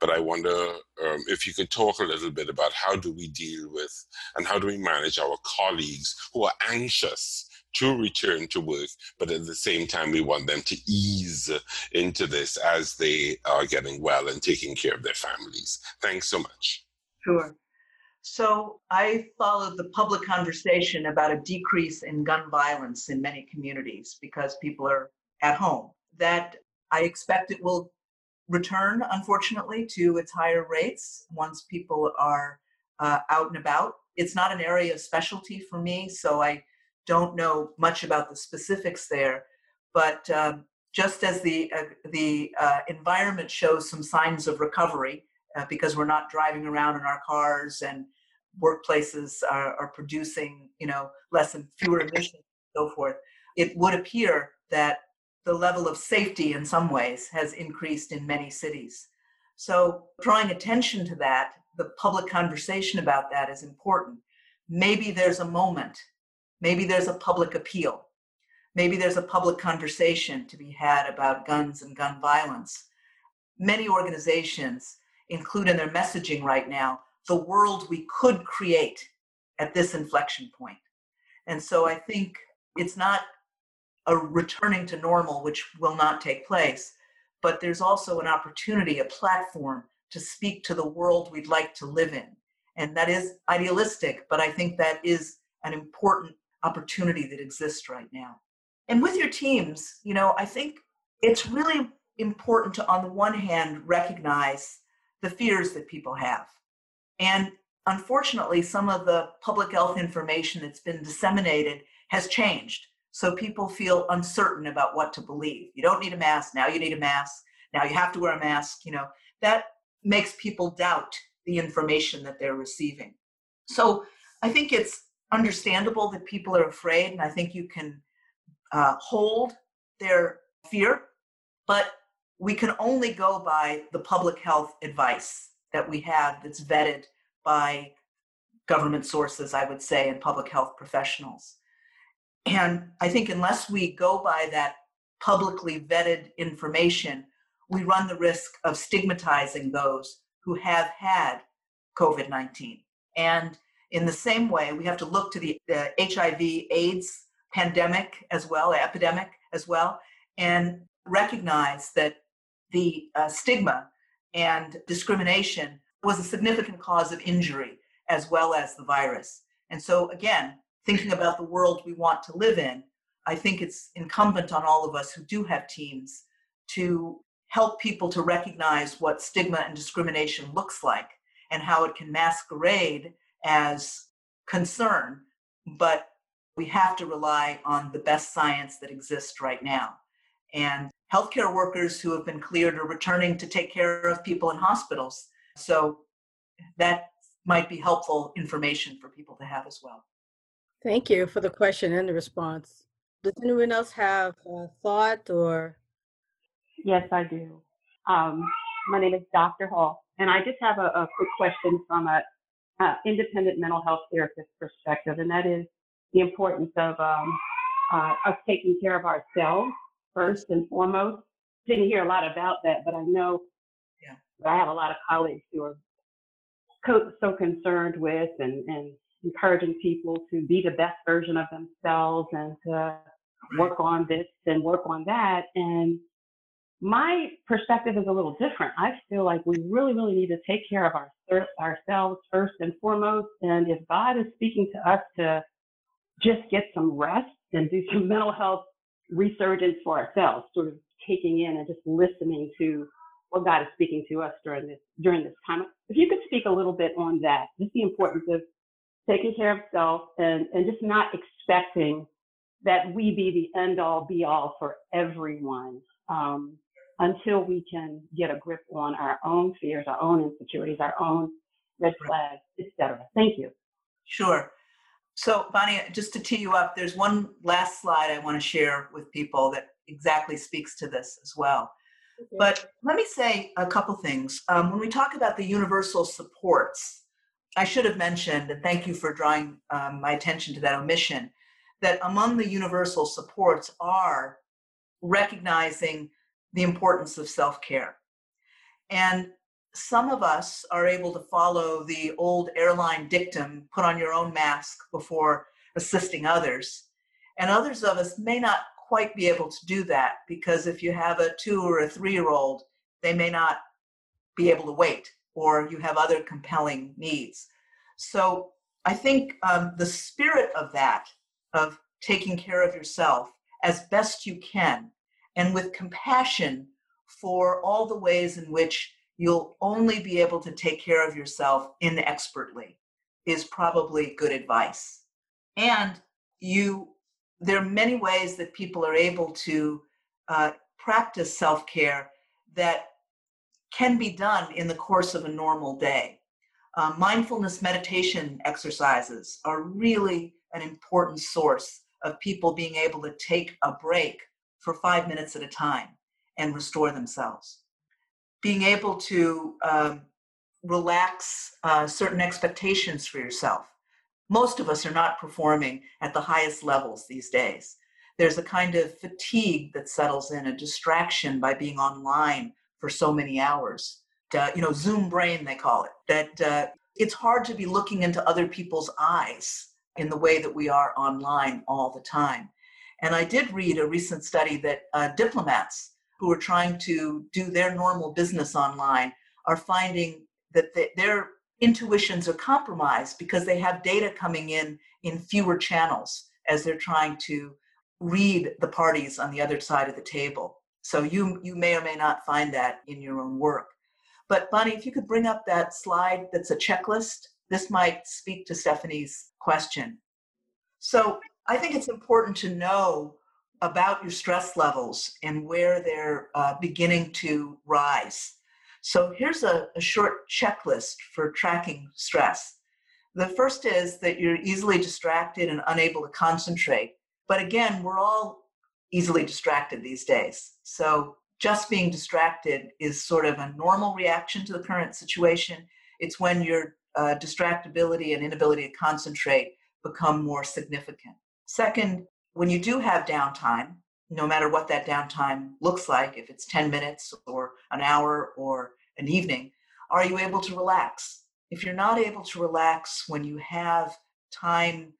E: But I wonder um, if you could talk a little bit about how do we deal with and how do we manage our colleagues who are anxious to return to work, but at the same time, we want them to ease into this as they are getting well and taking care of their families. Thanks so much.
C: Sure. So I followed the public conversation about a decrease in gun violence in many communities because people are at home. That I expect it will return, unfortunately, to its higher rates once people are uh, out and about. It's not an area of specialty for me, so I don't know much about the specifics there. But um, just as the uh, the uh, environment shows some signs of recovery, uh, because we're not driving around in our cars and workplaces are, are producing, you know, less and fewer emissions and so forth, it would appear that the level of safety in some ways has increased in many cities. So drawing attention to that, the public conversation about that is important. Maybe there's a moment, maybe there's a public appeal, maybe there's a public conversation to be had about guns and gun violence. Many organizations include in their messaging right now the world we could create at this inflection point. And so I think it's not a returning to normal, which will not take place, but there's also an opportunity, a platform to speak to the world we'd like to live in. And that is idealistic, but I think that is an important opportunity that exists right now. And with your teams, you know, I think it's really important to, on the one hand, recognize the fears that people have. And unfortunately, some of the public health information that's been disseminated has changed. So people feel uncertain about what to believe. You don't need a mask. Now you need a mask. Now you have to wear a mask. You know, that makes people doubt the information that they're receiving. So I think it's understandable that people are afraid, and I think you can uh, hold their fear, but we can only go by the public health advice that we have that's vetted by government sources, I would say, and public health professionals. And I think unless we go by that publicly vetted information, we run the risk of stigmatizing those who have had COVID 19. And in the same way, we have to look to the, the HIV AIDS pandemic as well, epidemic as well, and recognize that the uh, stigma and discrimination was a significant cause of injury as well as the virus. And so, again, thinking about the world we want to live in, I think it's incumbent on all of us who do have teams to help people to recognize what stigma and discrimination looks like and how it can masquerade as concern, but we have to rely on the best science that exists right now. And healthcare workers who have been cleared are returning to take care of people in hospitals. So that might be helpful information for people to have as well.
B: Thank you for the question and the response. Does anyone else have a thought or?
F: Yes, I do. Um, my name is Dr. Hall, and I just have a, a quick question from a, a, independent mental health therapist perspective, and that is the importance of um, uh, us taking care of ourselves first and foremost. Didn't hear a lot about that, but I know yeah. I have a lot of colleagues who are co- so concerned with and, and encouraging people to be the best version of themselves and to work on this and work on that. And my perspective is a little different. I feel like we really, really need to take care of our, ourselves first and foremost. And if God is speaking to us to just get some rest and do some mental health resurgence for ourselves, sort of taking in and just listening to what God is speaking to us during this during this time. If you could speak a little bit on that, just the importance of taking care of self and, and just not expecting that we be the end all be all for everyone um, until we can get a grip on our own fears, our own insecurities, our own red flags, etc. Thank you.
C: Sure. So, Bonnie, just to tee you up, there's one last slide I want to share with people that exactly speaks to this as well. Okay. But let me say a couple things. Um, when we talk about the universal supports, I should have mentioned, and thank you for drawing um, my attention to that omission, that among the universal supports are recognizing the importance of self care. And some of us are able to follow the old airline dictum put on your own mask before assisting others. And others of us may not quite be able to do that because if you have a two or a three year old, they may not be able to wait, or you have other compelling needs. So I think um, the spirit of that, of taking care of yourself as best you can, and with compassion for all the ways in which you'll only be able to take care of yourself inexpertly is probably good advice. And you, there are many ways that people are able to uh, practice self care that can be done in the course of a normal day. Uh, mindfulness meditation exercises are really an important source of people being able to take a break for five minutes at a time and restore themselves being able to um, relax uh, certain expectations for yourself. Most of us are not performing at the highest levels these days. There's a kind of fatigue that settles in, a distraction by being online for so many hours. Uh, you know, Zoom brain, they call it. That uh, it's hard to be looking into other people's eyes in the way that we are online all the time. And I did read a recent study that uh, diplomats who are trying to do their normal business online are finding that they, their intuitions are compromised because they have data coming in in fewer channels as they're trying to read the parties on the other side of the table. So you you may or may not find that in your own work. But Bonnie, if you could bring up that slide that's a checklist, this might speak to Stephanie's question. So I think it's important to know about your stress levels and where they're uh, beginning to rise. So here's a, a short checklist for tracking stress. The first is that you're easily distracted and unable to concentrate. But again, we're all easily distracted these days. So just being distracted is sort of a normal reaction to the current situation. It's when your uh, distractibility and inability to concentrate become more significant. Second, when you do have downtime, no matter what that downtime looks like, if it's 10 minutes or an hour or an evening, are you able to relax? If you're not able to relax when you have time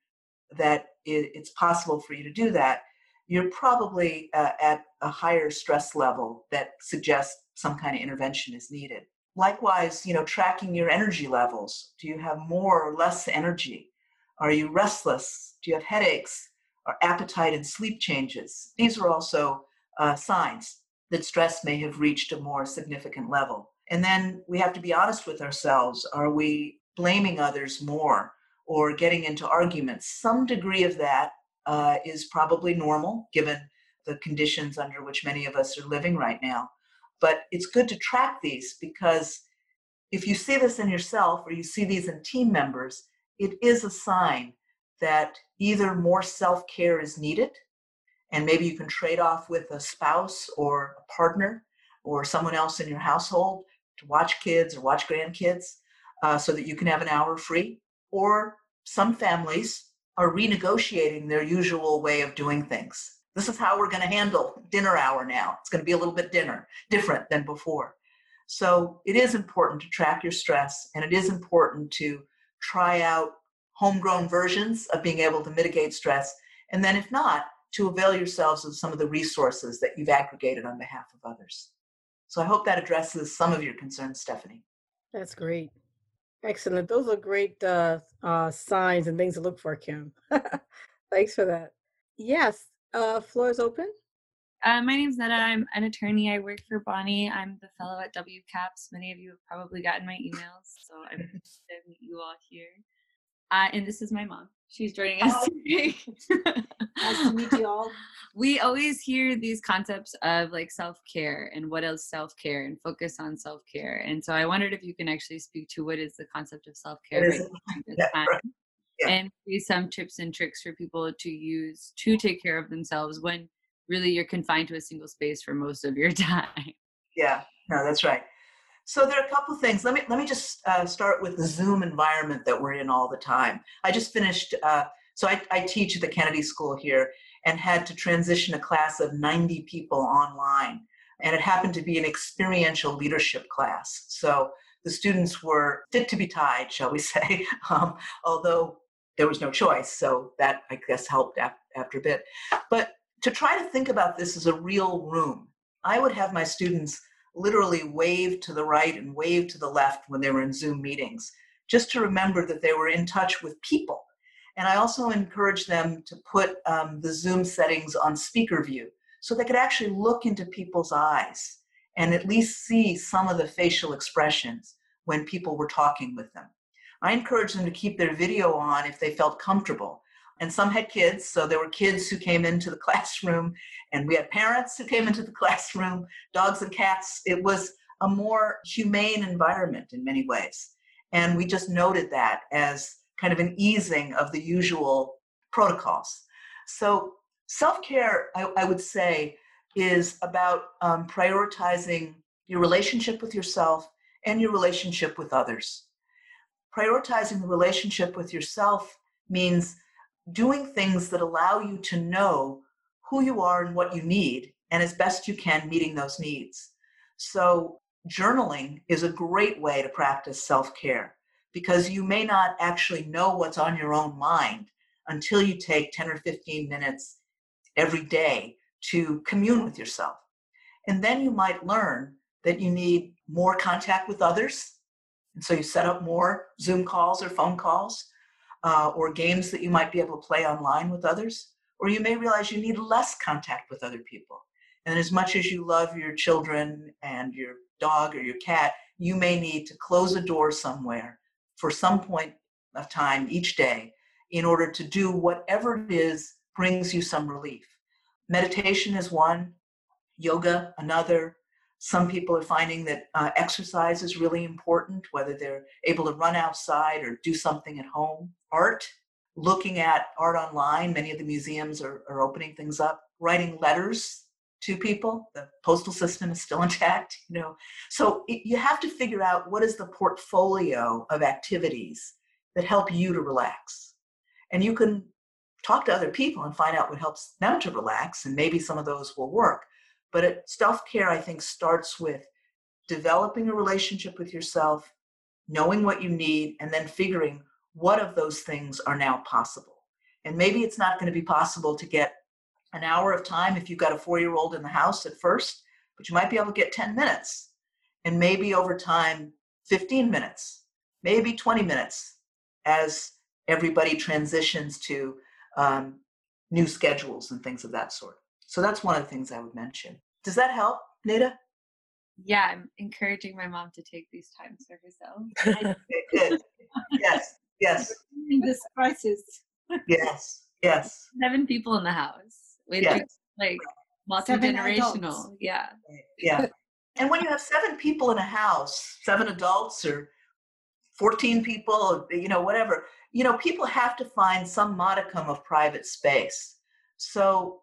C: that it's possible for you to do that, you're probably uh, at a higher stress level that suggests some kind of intervention is needed. Likewise, you know, tracking your energy levels. Do you have more or less energy? Are you restless? Do you have headaches? Or appetite and sleep changes? These are also uh, signs that stress may have reached a more significant level. And then we have to be honest with ourselves. Are we blaming others more or getting into arguments? Some degree of that uh, is probably normal given the conditions under which many of us are living right now. But it's good to track these because if you see this in yourself or you see these in team members, it is a sign that either more self care is needed, and maybe you can trade off with a spouse or a partner or someone else in your household to watch kids or watch grandkids uh, so that you can have an hour free. Or some families are renegotiating their usual way of doing things. This is how we're going to handle dinner hour now. It's going to be a little bit dinner, different than before. So it is important to track your stress and it is important to try out homegrown versions of being able to mitigate stress. And then, if not, to avail yourselves of some of the resources that you've aggregated on behalf of others. So I hope that addresses some of your concerns, Stephanie.
B: That's great. Excellent. Those are great uh, uh, signs and things to look for, Kim. Thanks for that. Yes, uh, floor is open.
G: Uh, my name's Netta. I'm an attorney. I work for Bonnie. I'm the fellow at WCAPS. Many of you have probably gotten my emails, so I'm glad to meet you all here. Uh, and this is my mom. She's joining us oh. today.
B: nice to meet you all.
G: We always hear these concepts of like self care and what is self care and focus on self care. And so I wondered if you can actually speak to what is the concept of self care right yeah, right. yeah. and some tips and tricks for people to use to take care of themselves when really you're confined to a single space for most of your time.
C: Yeah, no, that's right. So there are a couple things. Let me let me just uh, start with the Zoom environment that we're in all the time. I just finished. Uh, so I, I teach at the Kennedy School here, and had to transition a class of 90 people online, and it happened to be an experiential leadership class. So the students were fit to be tied, shall we say? Um, although there was no choice, so that I guess helped after a bit. But to try to think about this as a real room, I would have my students literally wave to the right and wave to the left when they were in Zoom meetings, just to remember that they were in touch with people. And I also encourage them to put um, the Zoom settings on speaker view so they could actually look into people's eyes and at least see some of the facial expressions when people were talking with them. I encourage them to keep their video on if they felt comfortable and some had kids. So there were kids who came into the classroom, and we had parents who came into the classroom, dogs and cats. It was a more humane environment in many ways. And we just noted that as kind of an easing of the usual protocols. So self care, I, I, would say, is about um, prioritizing your relationship with yourself and your relationship with others. Prioritizing the relationship with yourself means doing things that allow you to know who you are and what you need, and as best you can, meeting those needs. So, journaling is a great way to practice self care because you may not actually know what's on your own mind until you take 10 or 15 minutes every day to commune with yourself. And then you might learn that you need more contact with others. And so you set up more Zoom calls or phone calls uh, or games that you might be able to play online with others, or you may realize you need less contact with other people. And as much as you love your children and your dog or your cat, you may need to close a door somewhere for some point of time each day in order to do whatever it is brings you some relief. Meditation is one, yoga another, some people are finding that uh, exercise is really important, whether they're able to run outside or do something at home. Art, looking at art online, many of the museums are, are opening things up. Writing letters to people, the postal system is still intact, you know. So it, you have to figure out what is the portfolio of activities that help you to relax. And you can talk to other people and find out what helps them to relax, and maybe some of those will work. But self care, I think, starts with developing a relationship with yourself, knowing what you need, and then figuring what of those things are now possible. And maybe it's not going to be possible to get an hour of time if you've got a four year old in the house at first, but you might be able to get 10 minutes. And maybe over time, 15 minutes, maybe 20 minutes as everybody transitions to um, new schedules and things of that sort. So that's one of the things I would mention. Does that help, Nada?
G: Yeah, I'm encouraging my mom to take these times for herself.
C: Good. Yes, yes.
G: In this crisis.
C: Yes, yes.
G: Seven people in the house. With
C: yes.
G: like multi-generational. Yeah.
C: Yeah. and when you have seven people in a house, seven adults or 14 people, you know, whatever, you know, people have to find some modicum of private space. So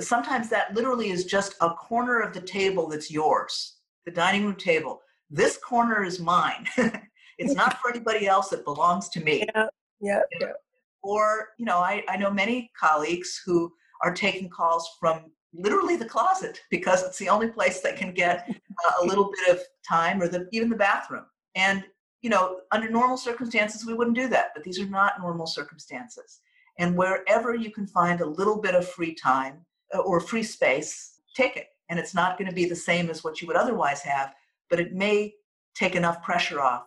C: sometimes that literally is just a corner of the table that's yours, the dining room table. This corner is mine. it's not for anybody else, it belongs to me.
D: Yeah, yeah. yeah.
C: Or, you know, I, I know many colleagues who are taking calls from literally the closet because it's the only place that can get uh, a little bit of time or the, even the bathroom. And, you know, under normal circumstances, we wouldn't do that, but these are not normal circumstances. And wherever you can find a little bit of free time Uh, or free space, take it. And it's not going to be the same as what you would otherwise have, but it may take enough pressure off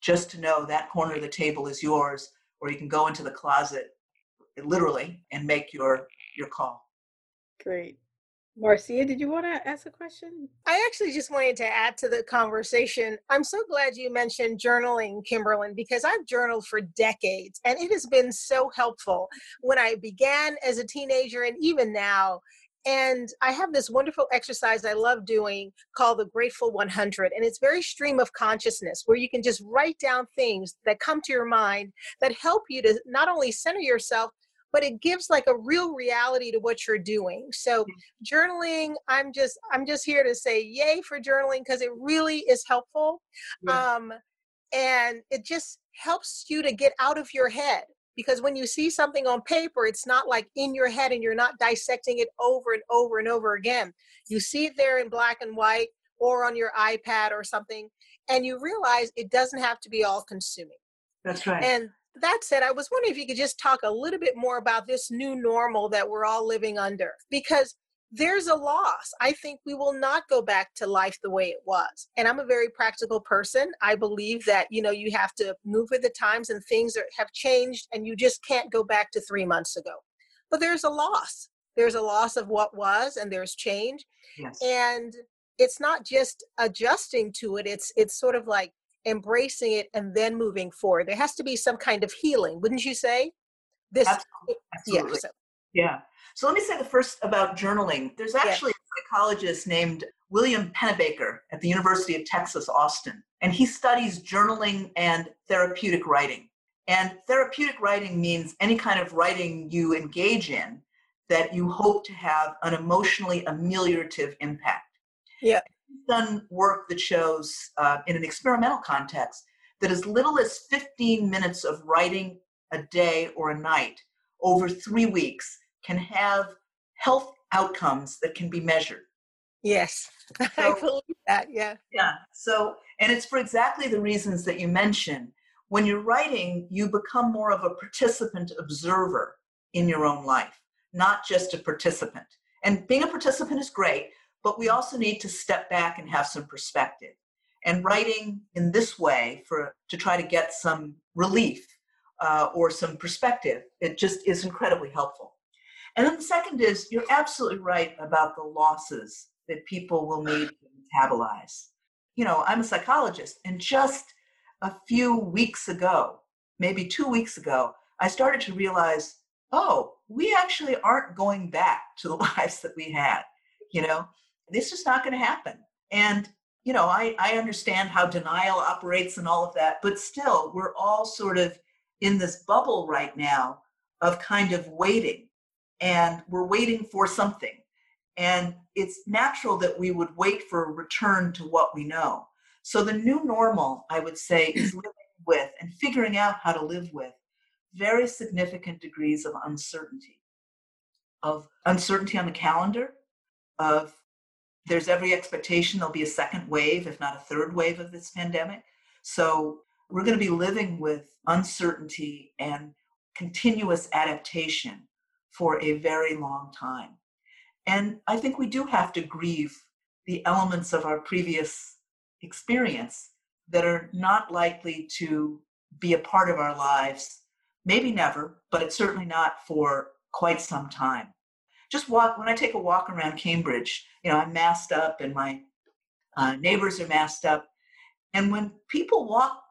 C: just to know that corner of the table is yours, or you can go into the closet literally and make your your call.
B: Great. Marcia, did you want to ask a question?
D: I actually just wanted to add to the conversation. I'm so glad you mentioned journaling, Kimberlyn, because I've journaled for decades and it has been so helpful when I began as a teenager and even now. And I have this wonderful exercise I love doing called the Grateful 100. And it's very stream of consciousness where you can just write down things that come to your mind that help you to not only center yourself, but it gives like a real reality to what you're doing. So journaling i'm just i'm just here to say yay for journaling because it really is helpful yeah. um and it just helps you to get out of your head because when you see something on paper it's not like in your head and you're not dissecting it over and over and over again. You see it there in black and white or on your ipad or something and you realize it doesn't have to be all consuming.
C: That's right.
D: And that said, I was wondering if you could just talk a little bit more about this new normal that we're all living under because there's a loss. I think we will not go back to life the way it was. And I'm a very practical person. I believe that, you know, you have to move with the times and things are, have changed and you just can't go back to 3 months ago. But there's a loss. There's a loss of what was and there's change.
C: Yes.
D: And it's not just adjusting to it. It's it's sort of like embracing it and then moving forward there has to be some kind of healing wouldn't you say
C: this absolutely, absolutely. Yeah, so. yeah so let me say the first about journaling there's actually yeah. a psychologist named william pennebaker at the university of texas austin and he studies journaling and therapeutic writing and therapeutic writing means any kind of writing you engage in that you hope to have an emotionally ameliorative impact
D: yeah
C: done work that shows uh, in an experimental context that as little as 15 minutes of writing a day or a night over three weeks can have health outcomes that can be measured.
D: Yes, so, I believe that. Yeah.
C: Yeah. So, and it's for exactly the reasons that you mentioned. When you're writing, you become more of a participant observer in your own life, not just a participant. And being a participant is great, but we also need to step back and have some perspective. And writing in this way for to try to get some relief uh, or some perspective, it just is incredibly helpful. And then the second is you're absolutely right about the losses that people will need to metabolize. You know, I'm a psychologist, and just a few weeks ago, maybe two weeks ago, I started to realize, oh, we actually aren't going back to the lives that we had. You know, this is not going to happen. And, you know, I, I understand how denial operates and all of that, but still, we're all sort of in this bubble right now of kind of waiting. And we're waiting for something. And it's natural that we would wait for a return to what we know. So the new normal, I would say, is living with and figuring out how to live with very significant degrees of uncertainty, of uncertainty on the calendar, of there's every expectation there'll be a second wave, if not a third wave of this pandemic. So we're going to be living with uncertainty and continuous adaptation for a very long time. And I think we do have to grieve the elements of our previous experience that are not likely to be a part of our lives, maybe never, but it's certainly not for quite some time. Just walk, when I take a walk around Cambridge, you know, I'm masked up and my uh, neighbors are masked up. And when people walk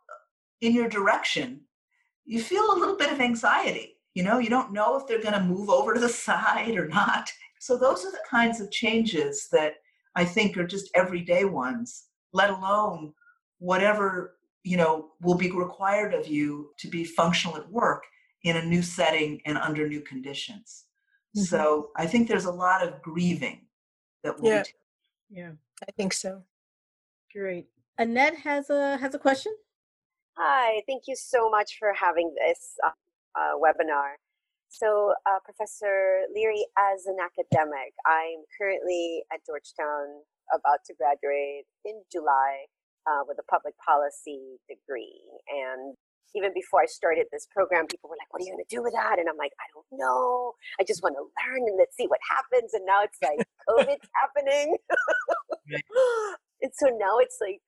C: in your direction, you feel a little bit of anxiety. You know, you don't know if they're going to move over to the side or not. So, those are the kinds of changes that I think are just everyday ones, let alone whatever, you know, will be required of you to be functional at work in a new setting and under new conditions. Mm-hmm. So, I think there's a lot of grieving that will
D: yeah. Yeah, I think so.
B: Great. Annette has a has a question.
H: Hi, thank you so much for having this uh, uh, webinar. So, uh, Professor Leary, as an academic, I'm currently at Georgetown about to graduate in July uh, with a public policy degree. And even before I started this program, people were like, What are you going to do with that? And I'm like, I don't know. I just want to learn and let's see what happens. And now it's like, COVID's happening. and so now it's like,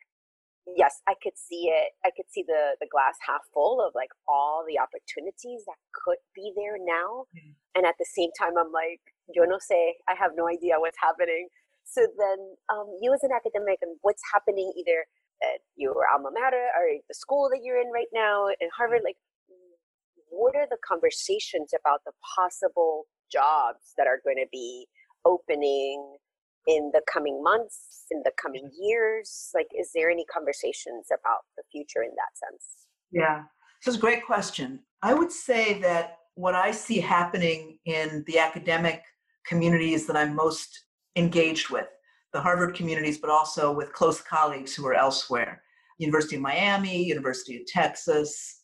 H: yes, I could see it. I could see the the glass half full of like all the opportunities that could be there now. Mm. And at the same time, I'm like, yo no sé, I have no idea what's happening. So then, um, you as an academic and what's happening either at your alma mater or the school that you're in right now in Harvard, mm-hmm. like, what are the conversations about the possible jobs that are going to be opening in the coming months, in the coming mm-hmm. years? Like, is there any conversations about the future in that sense?
C: Yeah, this is a great question. I would say that what I see happening in the academic communities that I'm most engaged with, the Harvard communities, but also with close colleagues who are elsewhere, University of Miami, University of Texas,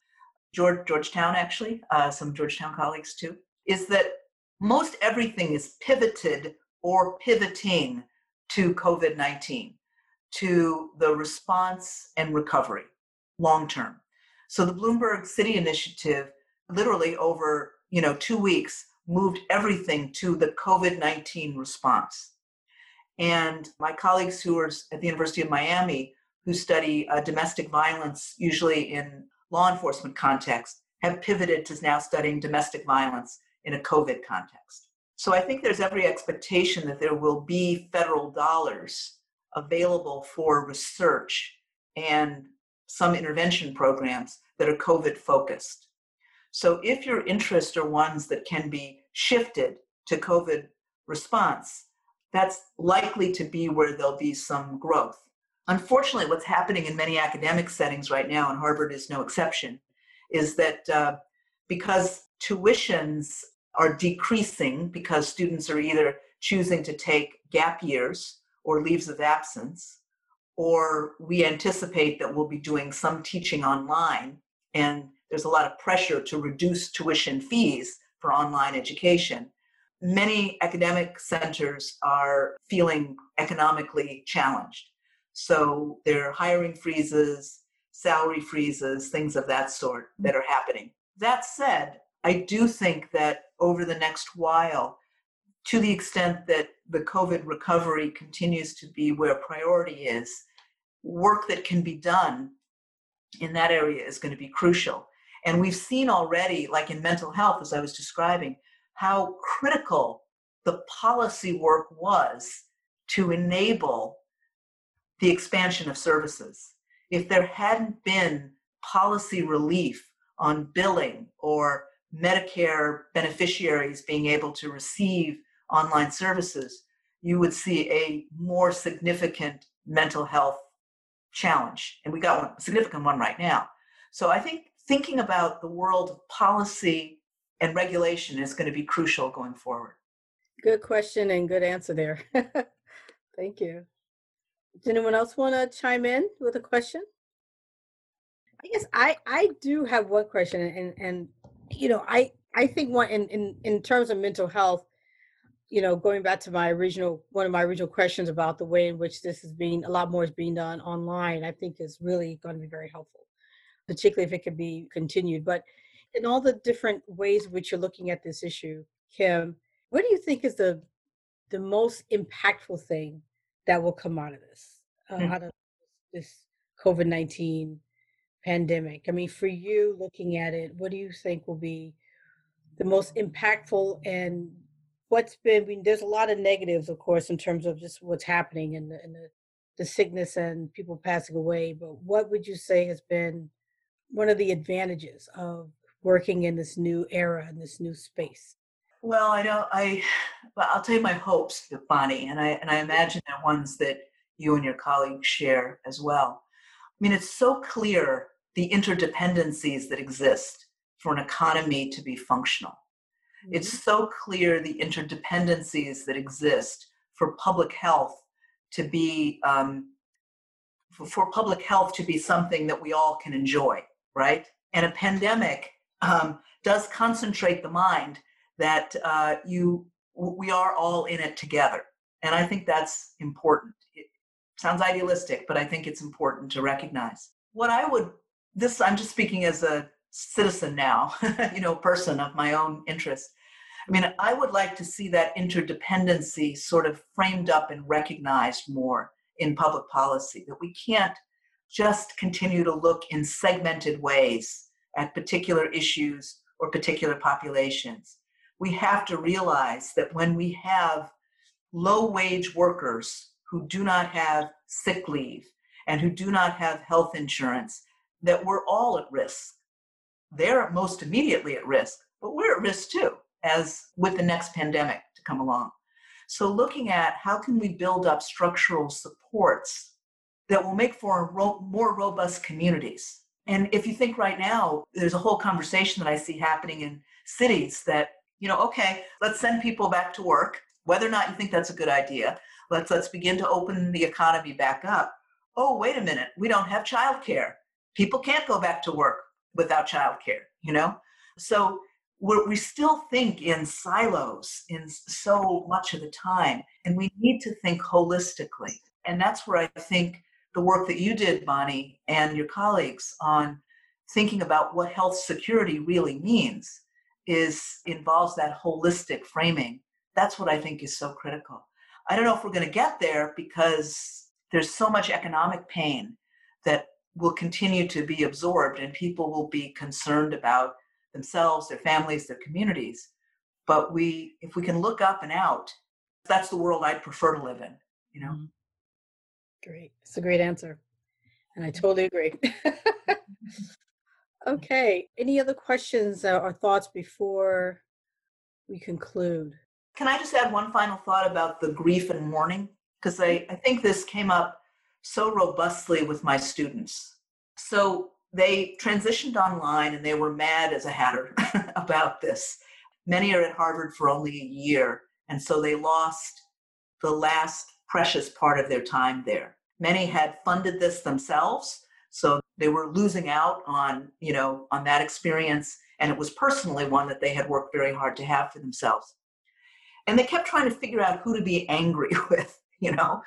C: George, Georgetown, actually, uh, some Georgetown colleagues too, is that most everything is pivoted or pivoting to COVID 19, to the response and recovery long term. So the Bloomberg City Initiative, literally over you know two weeks, moved everything to the COVID 19 response. And my colleagues who are at the University of Miami, who study uh, domestic violence, usually in law enforcement context, have pivoted to now studying domestic violence in a COVID context. So I think there's every expectation that there will be federal dollars available for research and some intervention programs that are COVID focused. So if your interests are ones that can be shifted to COVID response, that's likely to be where there'll be some growth. Unfortunately, what's happening in many academic settings right now, and Harvard is no exception, is that uh, because tuitions are decreasing because students are either choosing to take gap years or leaves of absence, or we anticipate that we'll be doing some teaching online, and there's a lot of pressure to reduce tuition fees for online education. Many academic centers are feeling economically challenged. So there are hiring freezes, salary freezes, things of that sort that are happening. That said, I do think that over the next while, to the extent that the COVID recovery continues to be where priority is, work that can be done in that area is going to be crucial. And we've seen already, like in mental health, as I was describing, how critical the policy work was to enable the expansion of services. If there hadn't been policy relief on billing or Medicare beneficiaries being able to receive online services, you would see a more significant mental health challenge. And we got one, a significant one right now. So I think thinking about the world of policy and regulation is going to be crucial going forward.
B: Good question and good answer there. Thank you. Does anyone else want to chime in with a question? I guess I I do have one question, and and you know, I I think one in in in terms of mental health, you know, going back to my original one of my original questions about the way in which this is being a lot more is being done online, I think is really going to be very helpful, particularly if it could be continued. But in all the different ways which you're looking at this issue, Kim, what do you think is the the most impactful thing that will come out of this, uh, mm-hmm. out of this COVID nineteen pandemic? I mean, for you looking at it, what do you think will be the most impactful and what's been? I mean, there's a lot of negatives, of course, in terms of just what's happening and the, in the the sickness and people passing away. But what would you say has been one of the advantages of working in this new era in this new space?
C: Well, I know I, well, I'll tell you my hopes, Bonnie, and I and I imagine they're ones that you and your colleagues share as well. I mean, it's so clear the interdependencies that exist for an economy to be functional. Mm-hmm. It's so clear the interdependencies that exist for public health to be um, for, for public health to be something that we all can enjoy, right? And a pandemic um, does concentrate the mind that uh, you we are all in it together, and I think that's important. It sounds idealistic, but I think it's important to recognize. What I would this I'm just speaking as a citizen now, you know, person of my own interest. I mean, I would like to see that interdependency sort of framed up and recognized more in public policy, that we can't just continue to look in segmented ways at particular issues or particular populations. We have to realize that when we have low wage workers who do not have sick leave and who do not have health insurance, that we're all at risk. They're most immediately at risk, but we're at risk too as with the next pandemic to come along. So, looking at how can we build up structural supports that will make for more robust communities. And if you think right now, there's a whole conversation that I see happening in cities that, you know, okay, let's send people back to work, whether or not you think that's a good idea. Let's let's begin to open the economy back up. Oh, wait a minute, we don't have childcare. People can't go back to work without childcare, you know? So we're, we still think in silos in so much of the time, and we need to think holistically. And that's where I think the work that you did, Bonnie, and your colleagues on thinking about what health security really means is involves that holistic framing. That's what I think is so critical. I don't know if we're going to get there because there's so much economic pain that will continue to be absorbed and people will be concerned about themselves, their families, their communities. But we, if we can look up and out, that's the world I'd prefer to live in, you know? Mm-hmm. Mm-hmm.
B: Great. It's a great answer. And I totally agree. okay. Any other questions or thoughts before we conclude?
C: Can I just add one final thought about the grief and mourning? Because I, I think this came up so robustly with my students. So they transitioned online and they were mad as a hatter about this. Many are at Harvard for only a year, and so they lost the last precious part of their time there. Many had funded this themselves, so they were losing out on, you know, on that experience, and it was personally one that they had worked very hard to have for themselves. And they kept trying to figure out who to be angry with, you know.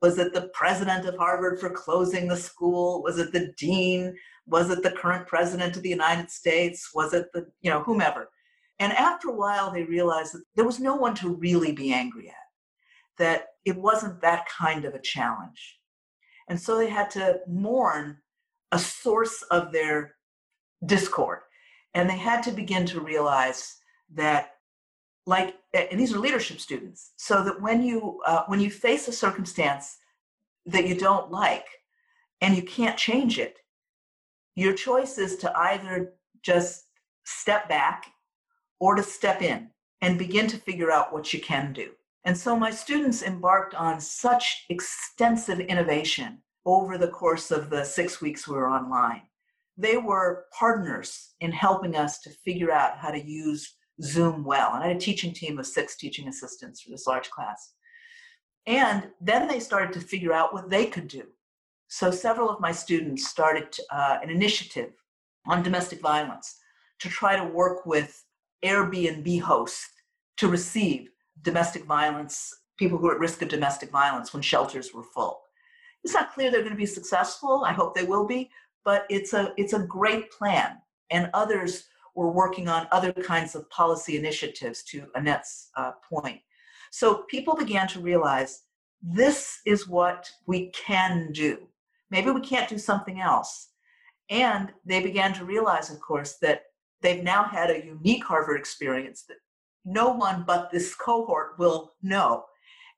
C: Was it the president of Harvard for closing the school? Was it the dean? Was it the current president of the United States? Was it the, you know, whomever? And after a while, they realized that there was no one to really be angry at, that it wasn't that kind of a challenge. And so they had to mourn a source of their discord. And they had to begin to realize that like and these are leadership students so that when you uh, when you face a circumstance that you don't like and you can't change it your choice is to either just step back or to step in and begin to figure out what you can do. And so my students embarked on such extensive innovation over the course of the six weeks we were online. They were partners in helping us to figure out how to use Zoom well. And I had a teaching team of six teaching assistants for this large class. And then they started to figure out what they could do. So several of my students started uh, an initiative on domestic violence to try to work with Airbnb hosts to receive domestic violence, people who are at risk of domestic violence when shelters were full. It's not clear they're going to be successful. I hope they will be, but it's a it's a great plan. And others were working on other kinds of policy initiatives, to Annette's uh, point. So people began to realize this is what we can do. Maybe we can't do something else. And they began to realize, of course, that they've now had a unique Harvard experience that no one but this cohort will know.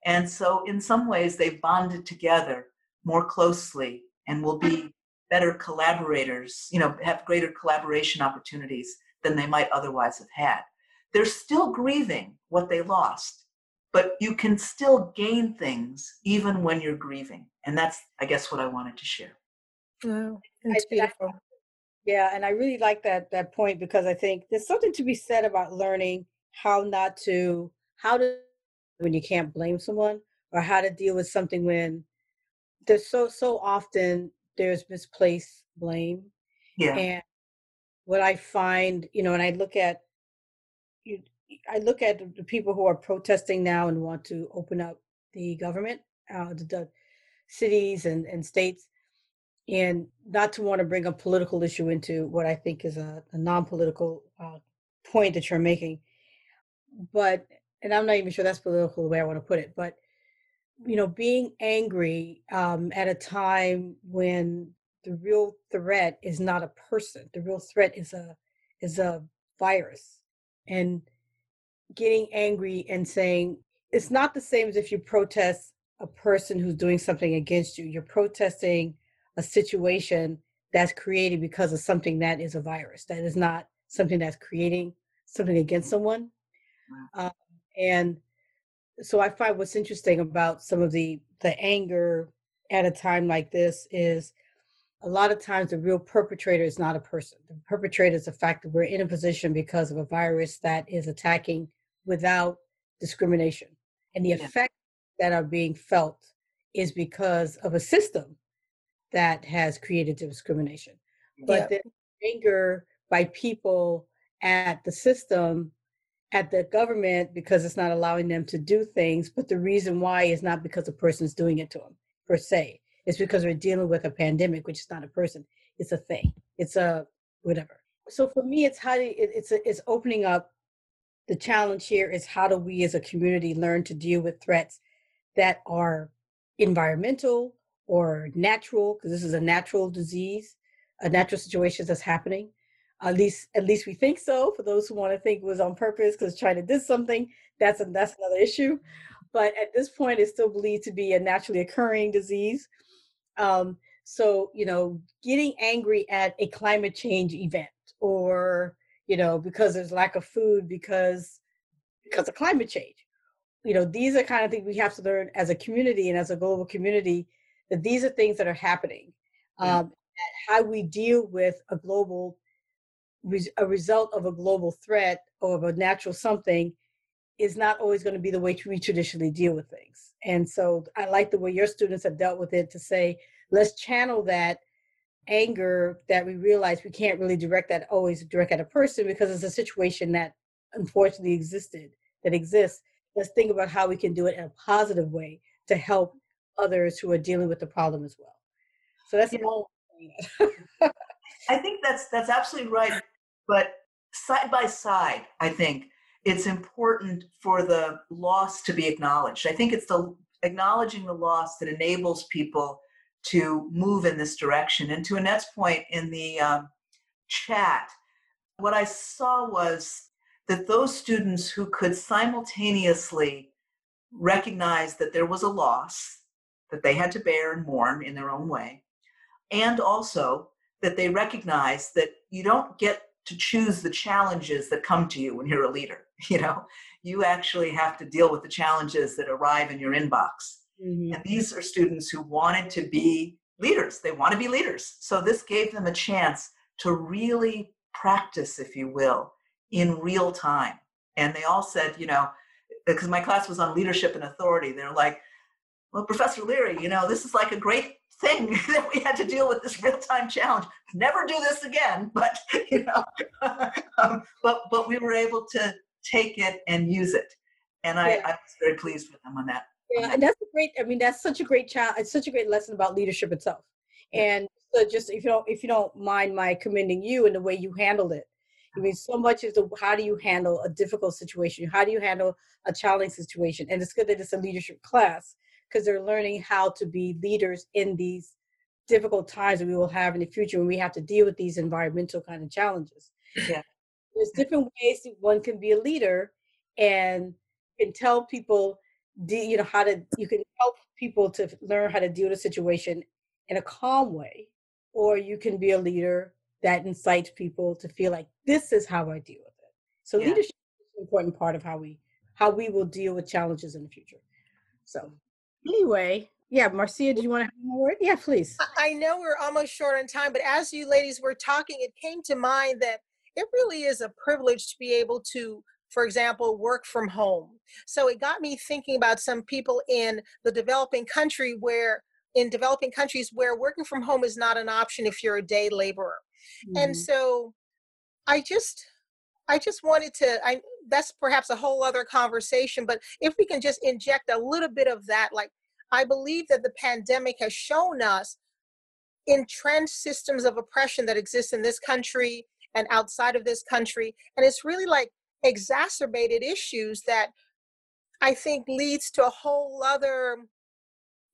C: And so, in some ways, they've bonded together more closely and will be better collaborators, you know, have greater collaboration opportunities than they might otherwise have had. They're still grieving what they lost, but you can still gain things even when you're grieving. And that's, I guess, what I wanted to share.
D: Wow, that's beautiful.
B: Yeah, and I really like that that point because I think there's something to be said about learning how not to how to when you can't blame someone or how to deal with something when there's so so often there's misplaced blame.
C: Yeah.
B: And what I find, you know, and I look at you I look at the people who are protesting now and want to open up the government, uh, the, the cities and, and states and not to want to bring a political issue into what I think is a, a non-political uh, point that you're making, but and I'm not even sure that's political the way I want to put it, but you know, being angry um, at a time when the real threat is not a person, the real threat is a is a virus, and getting angry and saying it's not the same as if you protest a person who's doing something against you. You're protesting a situation that's created because of something that is a virus that is not something that's creating something against someone wow. um, and so i find what's interesting about some of the the anger at a time like this is a lot of times the real perpetrator is not a person the perpetrator is the fact that we're in a position because of a virus that is attacking without discrimination and the yeah. effects that are being felt is because of a system that has created discrimination. But the anger by people at the system, at the government, because it's not allowing them to do things. But the reason why is not because a person's doing it to them per se. It's because we're dealing with a pandemic, which is not a person. It's a thing. It's a whatever. So for me, it's how do, it, it's a, it's opening up. The challenge here is how do we as a community learn to deal with threats that are environmental, or natural, because this is a natural disease, a natural situation that's happening. At least, at least we think so. For those who want to think it was on purpose because China did something, that's a, that's another issue. But at this point, it's still believed to be a naturally occurring disease. Um, so, you know, getting angry at a climate change event or, you know, because there's lack of food because because of climate change. You know, these are kind of things we have to learn as a community and as a global community that these are things that are happening. Um, how we deal with a global, a result of a global threat or of a natural something is not always going to be the way we traditionally deal with things. And so I like the way your students have dealt with it to say, let's channel that anger that we realize we can't really direct that always direct at a person because it's a situation that unfortunately existed, that exists. Let's think about how we can do it in a positive way to help others who are dealing with the problem as well. So that's all.
C: I think that's that's absolutely right. But side by side, I think it's important for the loss to be acknowledged. I think it's the acknowledging the loss that enables people to move in this direction. And to Annette's point in the um, chat, what I saw was that those students who could simultaneously recognize that there was a loss that they had to bear and mourn in their own way, and also that they recognize that you don't get to choose the challenges that come to you when you're a leader. You know, you actually have to deal with the challenges that arrive in your inbox. Mm-hmm. And these are students who wanted to be leaders. They want to be leaders. So this gave them a chance to really practice, if you will, in real time. And they all said, you know, because my class was on leadership and authority, they're like, well, Professor Leary, you know, this is like a great thing that we had to deal with this real-time challenge. Never do this again, but you know, um, but but we were able to take it and use it, and I, yeah. I was very pleased with them on that.
B: Yeah, and that's a great. I mean, that's such a great child. It's such a great lesson about leadership itself. And so, just if you don't if you don't mind my commending you and the way you handled it, I mean, so much is the, how do you handle a difficult situation? How do you handle a challenging situation? And it's good that it's a leadership class because they're learning how to be leaders in these difficult times that we will have in the future when we have to deal with these environmental kind of challenges.
C: Yeah.
B: There's different ways that one can be a leader and can tell people, you know, how to, you can help people to learn how to deal with a situation in a calm way, or you can be a leader that incites people to feel like this is how I deal with it. So yeah. leadership is an important part of how we how we will deal with challenges in the future. So anyway, yeah, Marcia, do you want to have more word? Yeah, please.
D: I know we're almost short on time, but as you ladies were talking, it came to mind that it really is a privilege to be able to for example, work from home. So it got me thinking about some people in the developing country where in developing countries where working from home is not an option if you're a day laborer. Mm-hmm. And so I just I just wanted to I that's perhaps a whole other conversation, but if we can just inject a little bit of that like I believe that the pandemic has shown us entrenched systems of oppression that exist in this country and outside of this country and it's really like exacerbated issues that I think leads to a whole other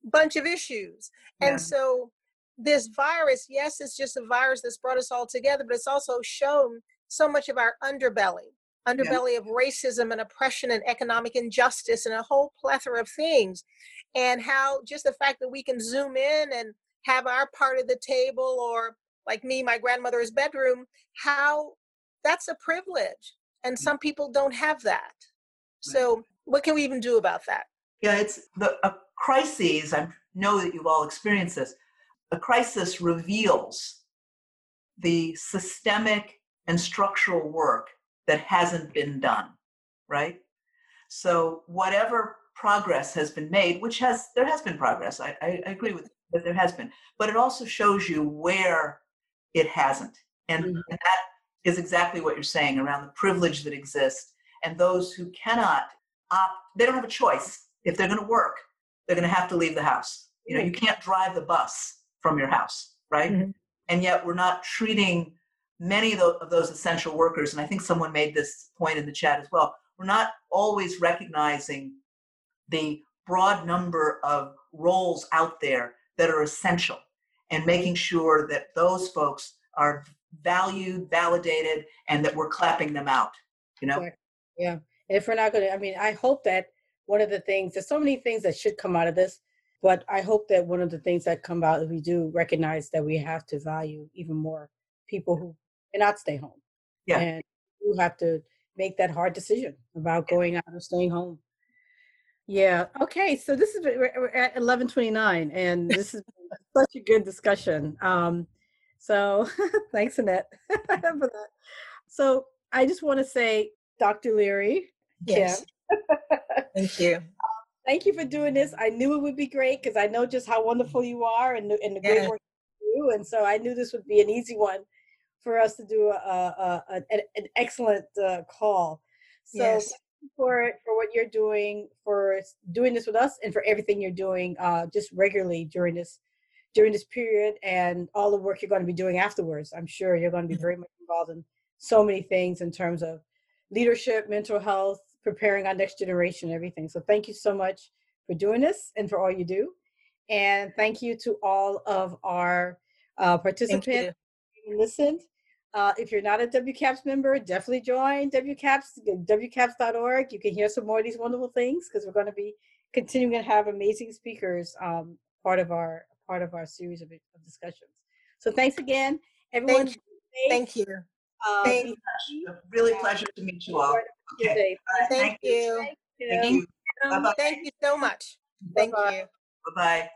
D: bunch of issues. Yeah. And so this virus, yes, it's just a virus that's brought us all together, but it's also shown so much of our underbelly, underbelly yeah. of racism and oppression and economic injustice and a whole plethora of things. And how just the fact that we can zoom in and have our part of the table or like me, my grandmother's bedroom, how that's a privilege. And mm. some people don't have that. So what can we even do about that?
C: Yeah, it's the a crises. I know that you've all experienced this a crisis reveals the systemic and structural work that hasn't been done, right? So whatever progress has been made, which has there has been progress, I, I, agree with that there has been, but it also shows you where it hasn't, and, mm-hmm. and that is exactly what you're saying around the privilege that exists and those who cannot opt. They don't have a choice if they're going to work. They're going to have to leave the house. You know, you can't drive the bus from your house, right? Mm-hmm. And yet we're not treating many of those essential workers, and I think someone made this point in the chat as well. We're not always recognizing the broad number of roles out there that are essential and making sure that those folks are valued, validated, and that we're clapping them out, you know?
B: Yeah. If we're not going to, I mean, I hope that one of the things, there's so many things that should come out of this. But I hope that one of the things that come out, we do recognize that we have to value even more people who cannot stay home. Yeah. And you have to make that hard decision about going out or staying home. Yeah. Okay. So this is we're at eleven twenty nine, and this is such a good discussion. Um, so thanks, Annette, for that. So I just want to say, Dr. Leary.
D: Yes. Thank you
B: thank you for doing this. I knew it would be great because I know just how wonderful you are and, and the great work you do. And so I knew this would be an easy one for us to do a, a, a an, an, excellent uh, call. So yes. for for what you're doing, for doing this with us, and for everything you're doing uh, just regularly during this during this period, and all the work you're going to be doing afterwards. I'm sure you're going to be very much involved in so many things in terms of leadership, mental health, preparing our next generation everything. So thank you so much for doing this and for all you do. And thank you to all of our uh, participants who listened. Uh, if you're not a WCAPS member, definitely join WCAPS, WCAPS.org. You can hear some more of these wonderful things because we're going to be continuing to have amazing speakers um, part of our part of our series of, of discussions. So thanks again, everyone.
D: Thank you. Thank you.
C: Um, Thank you. Really pleasure to meet you all.
D: Okay. Thank, you. Thank you. Thank you. Thank you so much. Thank you.
C: Bye-bye.